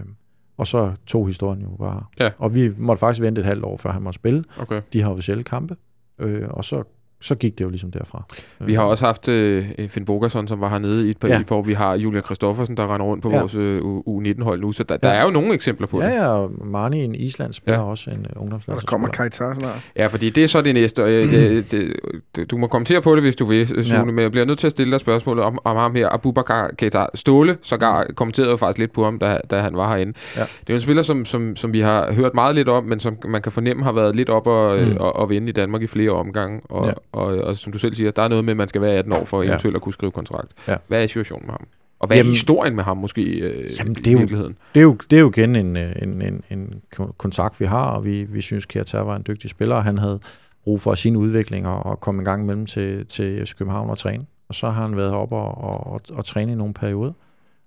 og så tog historien jo bare. Ja. Og vi måtte faktisk vente et halvt år, før han måtte spille Okay. de her officielle kampe, øh, og så, så gik det jo ligesom derfra. Vi har også haft øh, Finn Bogerson, som var hernede i et par, Ja. år. Vi har Julia Kristoffersen, der render rundt på Ja. vores øh, U- U19-hold nu. Så der, der Ja. er jo nogle eksempler på Ja, det. ja, og Marnie, en Island, spiller Ja. også en uh, Og der kommer. Kajtar snart. Ja, fordi det er så det næste. Og, øh, det, du må kommentere på det, hvis du vil, Sune, Ja. men jeg bliver nødt til at stille dig spørgsmålet om, om ham her, Abubakar Keita. Ståle sågar kommenterede jo faktisk lidt på ham, da, da han var herinde. Ja. Det er jo en spiller, som, som, som vi har hørt meget lidt om, men som man kan fornemme har været lidt op og, Mm. mm. og, og vende i Danmark i flere omgange. Og, Ja. Og, og, som du selv siger, der er noget med, at man skal være 18 år for Ja. eventuelt at kunne skrive kontrakt. Ja. Hvad er situationen med ham? Og hvad er Jamen- historien med ham måske øh, Jamen, det i er jo- virkeligheden? Det er jo, det er jo igen en, øh, en, en, en kon- kontakt, vi har, og vi, vi synes, Kjartar var en dygtig spiller, og han havde brug for sin udvikling og, og komme en gang imellem til, til FC København og træne. Og så har han været oppe og, og, og, og træne i nogle perioder,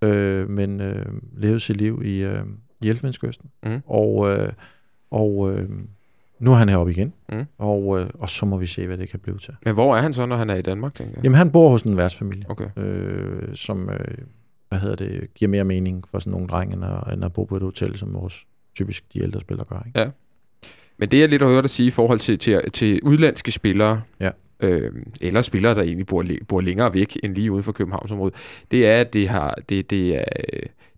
øh, men øh, levet sit liv i, øh, i Elfenbenskysten. Mhm. Og, øh, og øh, nu er han heroppe igen, Mhm. og, øh, og så må vi se, hvad det kan blive til. Men hvor er han så, når han er i Danmark, tænker jeg? Jamen, han bor hos en værtsfamilie Okay. øh, som øh, hvad hedder det, giver mere mening for sådan nogle drenge, end at, end at bo på et hotel, som vores typisk de ældre spillere gør. Ikke? Men det, jeg lidt har hørt dig sige i forhold til, til, til udlandske spillere, Ja. øh, eller spillere, der egentlig bor, bor længere væk end lige ude for Københavnsområdet, det er, at det, har, det, det, er,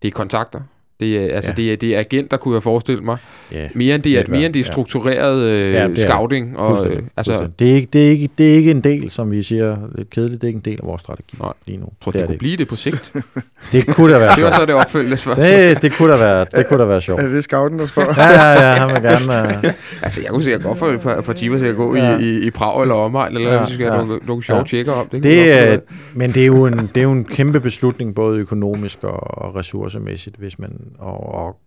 det er kontakter. Det er, altså Ja. det, er, det er agenter, kunne jeg forestille mig. Ja, Mere end det er, mere end det er ja. struktureret øh, Ja, det er scouting. Og, fuldstændig. øh, altså, fuldstændig. Det, er ikke, det, er ikke, det er ikke en del, som vi siger lidt kedeligt, det er ikke en del af vores strategi Nej. lige nu. jeg tror, det, det, kunne det, blive det på sigt. [laughs] det kunne da være det var så det opfølgende spørgsmål. Det, det kunne da være, det kunne da være sjovt. Er det scouten, der spørger? Ja, ja, ja, han vil gerne... Uh, [laughs] Altså, jeg kunne sikkert godt få et par, et par timer til at gå Ja. i, i, i Prag eller omegn, eller Ja, hvis vi skal have ja. nogle, nogle sjove Ja. tjekker om. Det, det, er, men det er, jo en, det er jo en kæmpe beslutning, både økonomisk og, og ressourcemæssigt, hvis man... Og, og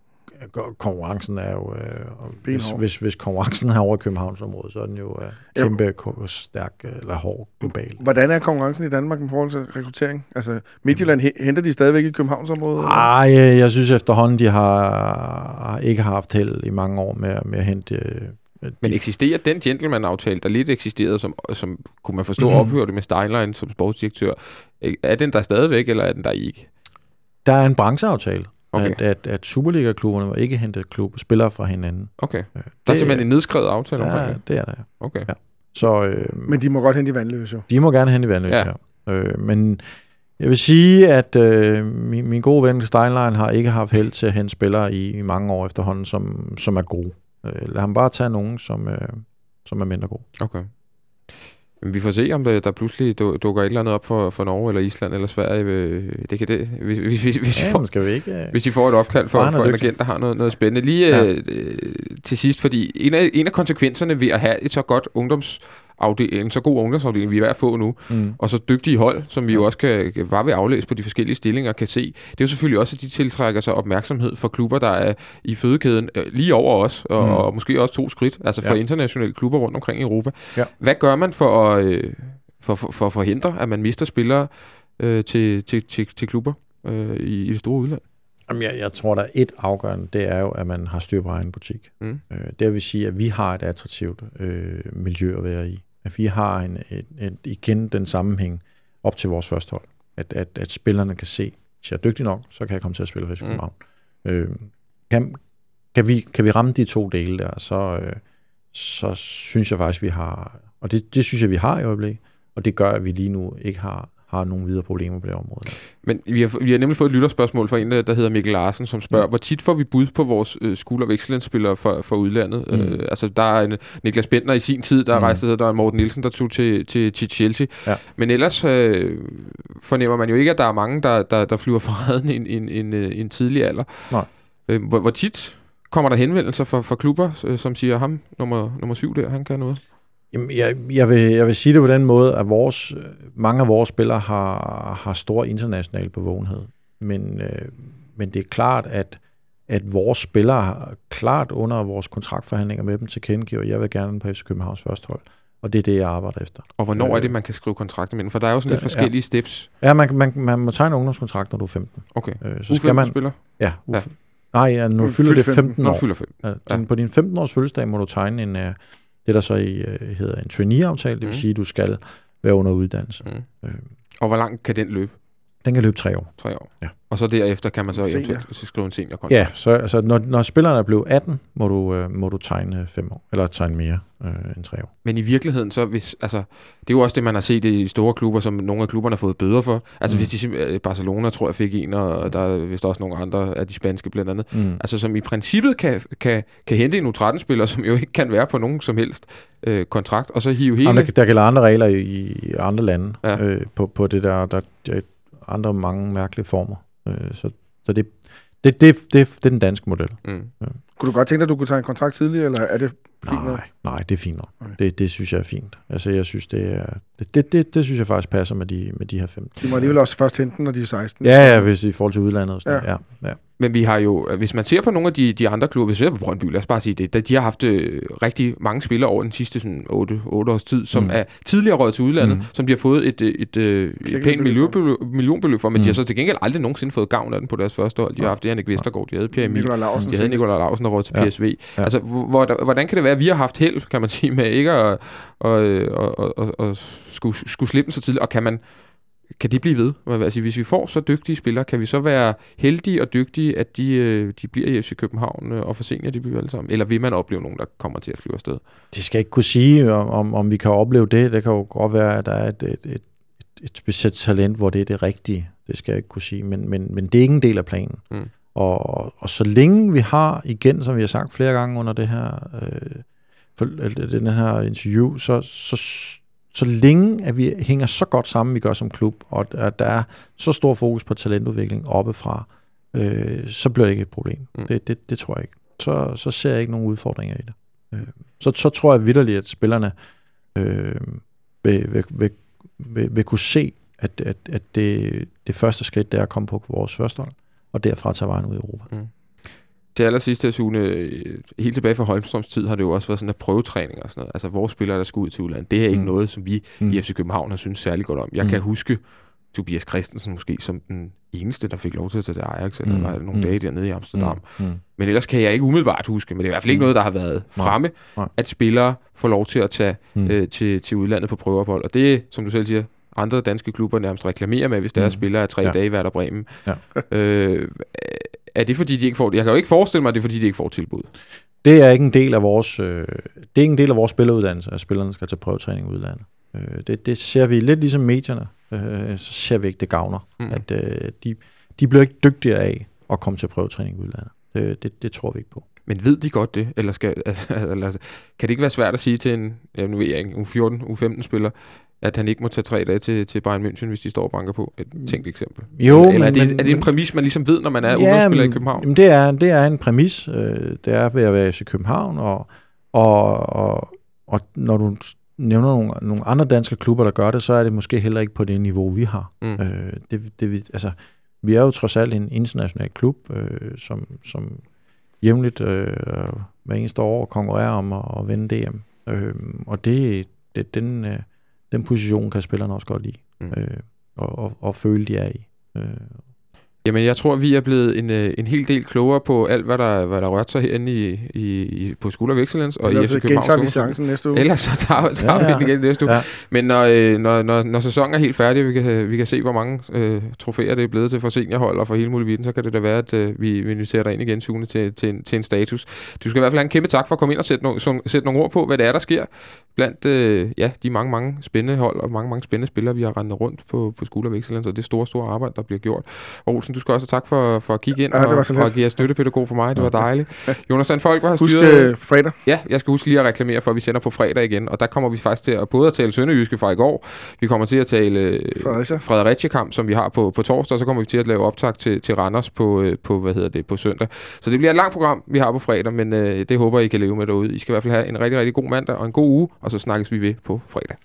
konkurrencen er jo... Øh, hvis, hvis, hvis konkurrencen er over i Københavnsområdet, så er den jo øh, kæmpe ko- stærk øh, eller hård global. Hvordan er konkurrencen i Danmark i forhold til rekruttering? Altså, Midtjylland he- henter de stadigvæk i Københavnsområdet? Ej, øh, jeg synes efterhånden, de har ikke har haft held i mange år med, med at hente... øh, Men eksisterer den gentleman-aftale, der lidt eksisterede, som, som kunne man forstå mm. ophørte med Steinlein som sportsdirektør, er den der stadigvæk, eller er den der ikke? Der er en brancheaftale, Okay. at, at, at Superliga-klubberne må ikke hente klub, spillere fra hinanden. Okay. Øh, Der er det- simpelthen en nedskrevet aftale Ja, omkring det? det er der. Okay. Ja. Så øh, Men de må godt hente i vandløse, jo. de må gerne hente i vandløs Ja. her. Øh, men jeg vil sige, at øh, min, min gode ven Steinlein har ikke haft held til at hente spillere i, i mange år efterhånden, som, som er gode. Øh, lad ham bare tage nogen, som, øh, som er mindre gode. okay. Vi får se, om der, der pludselig du- dukker et eller andet op for, for Norge, eller Island, eller Sverige. Øh, Det kan det, hvis, hvis, hvis, hvis, Ja, vi får, skal vi ikke... Øh, hvis de får et opkald for, for en agent, der har noget, noget spændende. Lige Ja. øh, til sidst, fordi en af, en af konsekvenserne ved at have et så godt ungdomsafdeling, en så god ungdomsafdeling, vi er ved at få nu, mm, og så dygtige hold, som vi jo også kan, bare ved aflæse på de forskellige stillinger, kan se. Det er jo selvfølgelig også, at de tiltrækker sig opmærksomhed for klubber, der er i fødekæden øh, lige over os, og, Mm. og måske også to skridt, altså for ja. internationale klubber rundt omkring i Europa. Ja. Hvad gør man for at, øh, for, for, for at forhindre, at man mister spillere øh, til, til, til, til klubber øh, i, i det store udland? Jamen, jeg, jeg tror, der er et afgørende, det er jo, at man har styr på egen butik. Mm. Øh, det vil sige, at vi har et attraktivt øh, miljø at være i. At vi har en, et, et, igen den sammenhæng op til vores første hold. At, at, at spillerne kan se, hvis jeg er dygtig nok, så kan jeg komme til at spille for Mm. København. Øh, kan, kan, vi, kan vi ramme de to dele der, så, øh, så synes jeg faktisk, vi har, og det, det synes jeg, vi har i øjeblikket, og det gør, at vi lige nu ikke har, har nogle videre problemer på det område. Men vi har, vi har nemlig fået et lytterspørgsmål fra en, der hedder Mikkel Larsen, som spørger, ja. hvor tit får vi bud på vores øh, School of Excellence-spillere fra, fra udlandet? Mm. Øh, altså, der er en, Niklas Bentner i sin tid, der mm. rejste, der er Morten Nielsen, der tog til, til, til Chelsea. Ja. Men ellers øh, fornemmer man jo ikke, at der er mange, der, der, der flyver fra redden i en, en, en, en tidlig alder. Nej. Øh, hvor, hvor tit kommer der henvendelser fra, fra klubber, øh, som siger, ham nummer, nummer syv der, han kan noget? Jamen, jeg, jeg, vil, jeg vil sige det på den måde, at vores, mange af vores spillere har, har stor international bevågenhed. Men, øh, men det er klart, at, at vores spillere klart under vores kontraktforhandlinger med dem tilkendegiver, at jeg vil gerne på FC Københavns første hold. Og det er det, jeg arbejder efter. Og hvornår øh, er det, man kan skrive kontrakter med dem? For der er jo sådan lidt forskellige ja. steps. Ja, man, man, man må tegne en ungdomskontrakt, når du er 15. Okay. Øh, så skal man, spiller? Ja, ja. Nej, ja, nu fylder det 15 år. Når fylder 15. Ja. På din 15 års fødselsdag må du tegne en, uh, det, der så i, uh, hedder en trainee-aftale. Det vil mm. sige, at du skal være under uddannelse. Mm. Øh. Og hvor langt kan den løbe? Den kan løbe tre år. Tre år. Ja. Og så derefter kan man så eventuelt skrive en seniorkontrakt. Ja, så altså, når, når spilleren er blevet 18, må du, øh, må du tegne fem år, eller tegne mere øh, end tre år. Men i virkeligheden, så hvis, altså, det er jo også det, man har set i store klubber, som nogle af klubberne har fået bøder for. Altså mm. hvis de, øh, Barcelona tror jeg fik en, og der er vist også nogle andre af de spanske blandt andet. Mm. Altså som i princippet kan, kan, kan hente en U13-spiller, som jo ikke kan være på nogen som helst øh, kontrakt, og så hive hele... Andre, der gælder andre regler i, i andre lande ja. øh, på, på det der, der, der andre mange mærkelige former. Øh, så så det, det, det, det, det er den danske model. Mm. Ja. Kunne du godt tænke dig, at du kunne tage en kontrakt tidligere, eller er det fint nej, nej, det er fint nok. Okay. Det, det synes jeg er fint. Altså, jeg synes, det er... Det, det, det, det synes jeg faktisk passer med de, med de her fem. De må alligevel også først hente når de er 16. Ja, ja, hvis i forhold til udlandet og sådan ja. ja, ja. Men vi har jo, hvis man ser på nogle af de, de andre klubber, hvis vi ser på Brøndby, lad os bare sige det, de har haft øh, rigtig mange spillere over den sidste sådan, 8, 8 års tid, som mm. er tidligere røget til udlandet, mm. som de har fået et, et, et, et, et pænt millionbeløb, millionbeløb for, men mm. de har mm. så til gengæld aldrig nogensinde fået gavn af den på deres første hold. De har haft det, Henrik Vestergaard, de havde Pierre Emil, de havde Nikolaj Lausen, der røget til ja. PSV. Ja. Altså, hvor, hvordan kan det være, at vi har haft held, kan man sige, med ikke at, at, at, at, at, at skulle, skulle slippe så tidligt, og kan man kan de blive ved? Altså, hvis vi får så dygtige spillere, kan vi så være heldige og dygtige, at de, øh, de bliver i FC København øh, og får bliver alle sammen? Eller vil man opleve nogen, der kommer til at flyve afsted? Det skal jeg ikke kunne sige, om, om vi kan opleve det. Det kan jo godt være, at der er et, et, et, et specielt talent, hvor det er det rigtige. Det skal jeg ikke kunne sige, men, men, men det er ikke en del af planen. Mm. Og, og så længe vi har, igen, som vi har sagt flere gange under det her, øh, for, den her interview, så, så så længe at vi hænger så godt sammen, vi gør som klub, og at der er så stor fokus på talentudvikling oppefra, øh, så bliver det ikke et problem. Mm. Det, det, det tror jeg ikke. Så, så ser jeg ikke nogen udfordringer i det. Øh, så, så tror jeg vidderligt, at spillerne øh, vil, vil, vil, vil, vil kunne se, at, at, at det, det første skridt, det er at komme på vores første hold, og derfra tage vejen ud i Europa. Mm til allersidst her, Sune, øh, helt tilbage fra Holmstrøms tid, har det jo også været sådan en prøvetræning og sådan noget. Altså vores spillere, der skal ud til udlandet, det er ikke mm. noget, som vi mm. i FC København har synes særlig godt om. Jeg mm. kan huske Tobias Christensen måske som den eneste, der fik lov til at tage til Ajax, eller mm. var nogle mm. dage dernede i Amsterdam. Mm. mm. Men ellers kan jeg ikke umiddelbart huske, men det er i hvert fald ikke mm. noget, der har været fremme, Nej. at spillere får lov til at tage mm. øh, til, til udlandet på prøveophold. Og det, som du selv siger, andre danske klubber nærmest reklamerer med, hvis deres mm. spillere er tre ja. dage i Werder Bremen. Ja. Øh, er det fordi, de ikke får Jeg kan jo ikke forestille mig, at det er fordi, de ikke får tilbud. Det er ikke en del af vores, øh, det er ikke en del af vores spilleruddannelse, at spillerne skal tage prøvetræning i udlandet. Øh, det, det ser vi lidt ligesom medierne, øh, så ser vi ikke, det gavner. Mm. At øh, de, de bliver ikke dygtigere af at komme til prøvetræning i udlandet. Det, det, det tror vi ikke på. Men ved de godt det? Eller, skal, [laughs] altså, altså, kan det ikke være svært at sige til en, ja, nu ved jeg ikke, U14, U15-spiller, at han ikke må tage tre dage til, til Bayern München, hvis de står og banker på. Et mm. tænkt eksempel. Jo, eller, men, er, det, er det en præmis, man ligesom ved, når man er ja, ungdomsspiller i København? Jamen, det er, det er en præmis. Øh, det er ved at være i København, og, og, og, og når du nævner nogle, nogle andre danske klubber, der gør det, så er det måske heller ikke på det niveau, vi har. Mm. Øh, det, det, altså, vi er jo trods alt en international klub, øh, som, som jævnligt øh, hver eneste år konkurrerer om at, at vinde DM. Øh, og det, det den... Øh, den position kan spillerne også godt lide, mm. øh, og, og, og føle, de er i. Øh. Jamen, jeg tror, vi er blevet en, øh, en hel del klogere på alt, hvad der, hvad der rørte sig herinde i, i, i, på School of Excellence. Og Ellers i så gentager vi chancen næste uge. Ellers så tager, tager ja, ja. vi den igen næste uge. Ja. Men når, øh, når, når, når sæsonen er helt færdig, vi kan, vi kan se, hvor mange øh, trofæer det er blevet til for seniorhold og for hele muligheden, så kan det da være, at øh, vi, vi inviterer dig ind igen, Sune, til, til, en, til en status. Du skal i hvert fald have en kæmpe tak for at komme ind og sætte, no, sætte nogle ord på, hvad det er, der sker blandt øh, ja, de mange, mange spændende hold og mange, mange spændende spillere, vi har rendt rundt på, på School of Excellence, og det store, store arbejde, der bliver gjort. Og Olsen, du skal også have tak for, for at kigge ind ja, og, og give jer støttepædagog for mig. Det var dejligt. Jonas Sand Folk, har styret... Husk øh, fredag. Ja, jeg skal huske lige at reklamere for, at vi sender på fredag igen, og der kommer vi faktisk til at både at tale Sønderjyske fra i går, vi kommer til at tale øh, Fredericia, Fredericia kamp, som vi har på, på torsdag, og så kommer vi til at lave optag til, til Randers på, øh, på, hvad hedder det, på søndag. Så det bliver et langt program, vi har på fredag, men øh, det håber I kan leve med derude. I skal i hvert fald have en rigtig, rigtig god mandag og en god uge, og så snakkes vi ved på fredag.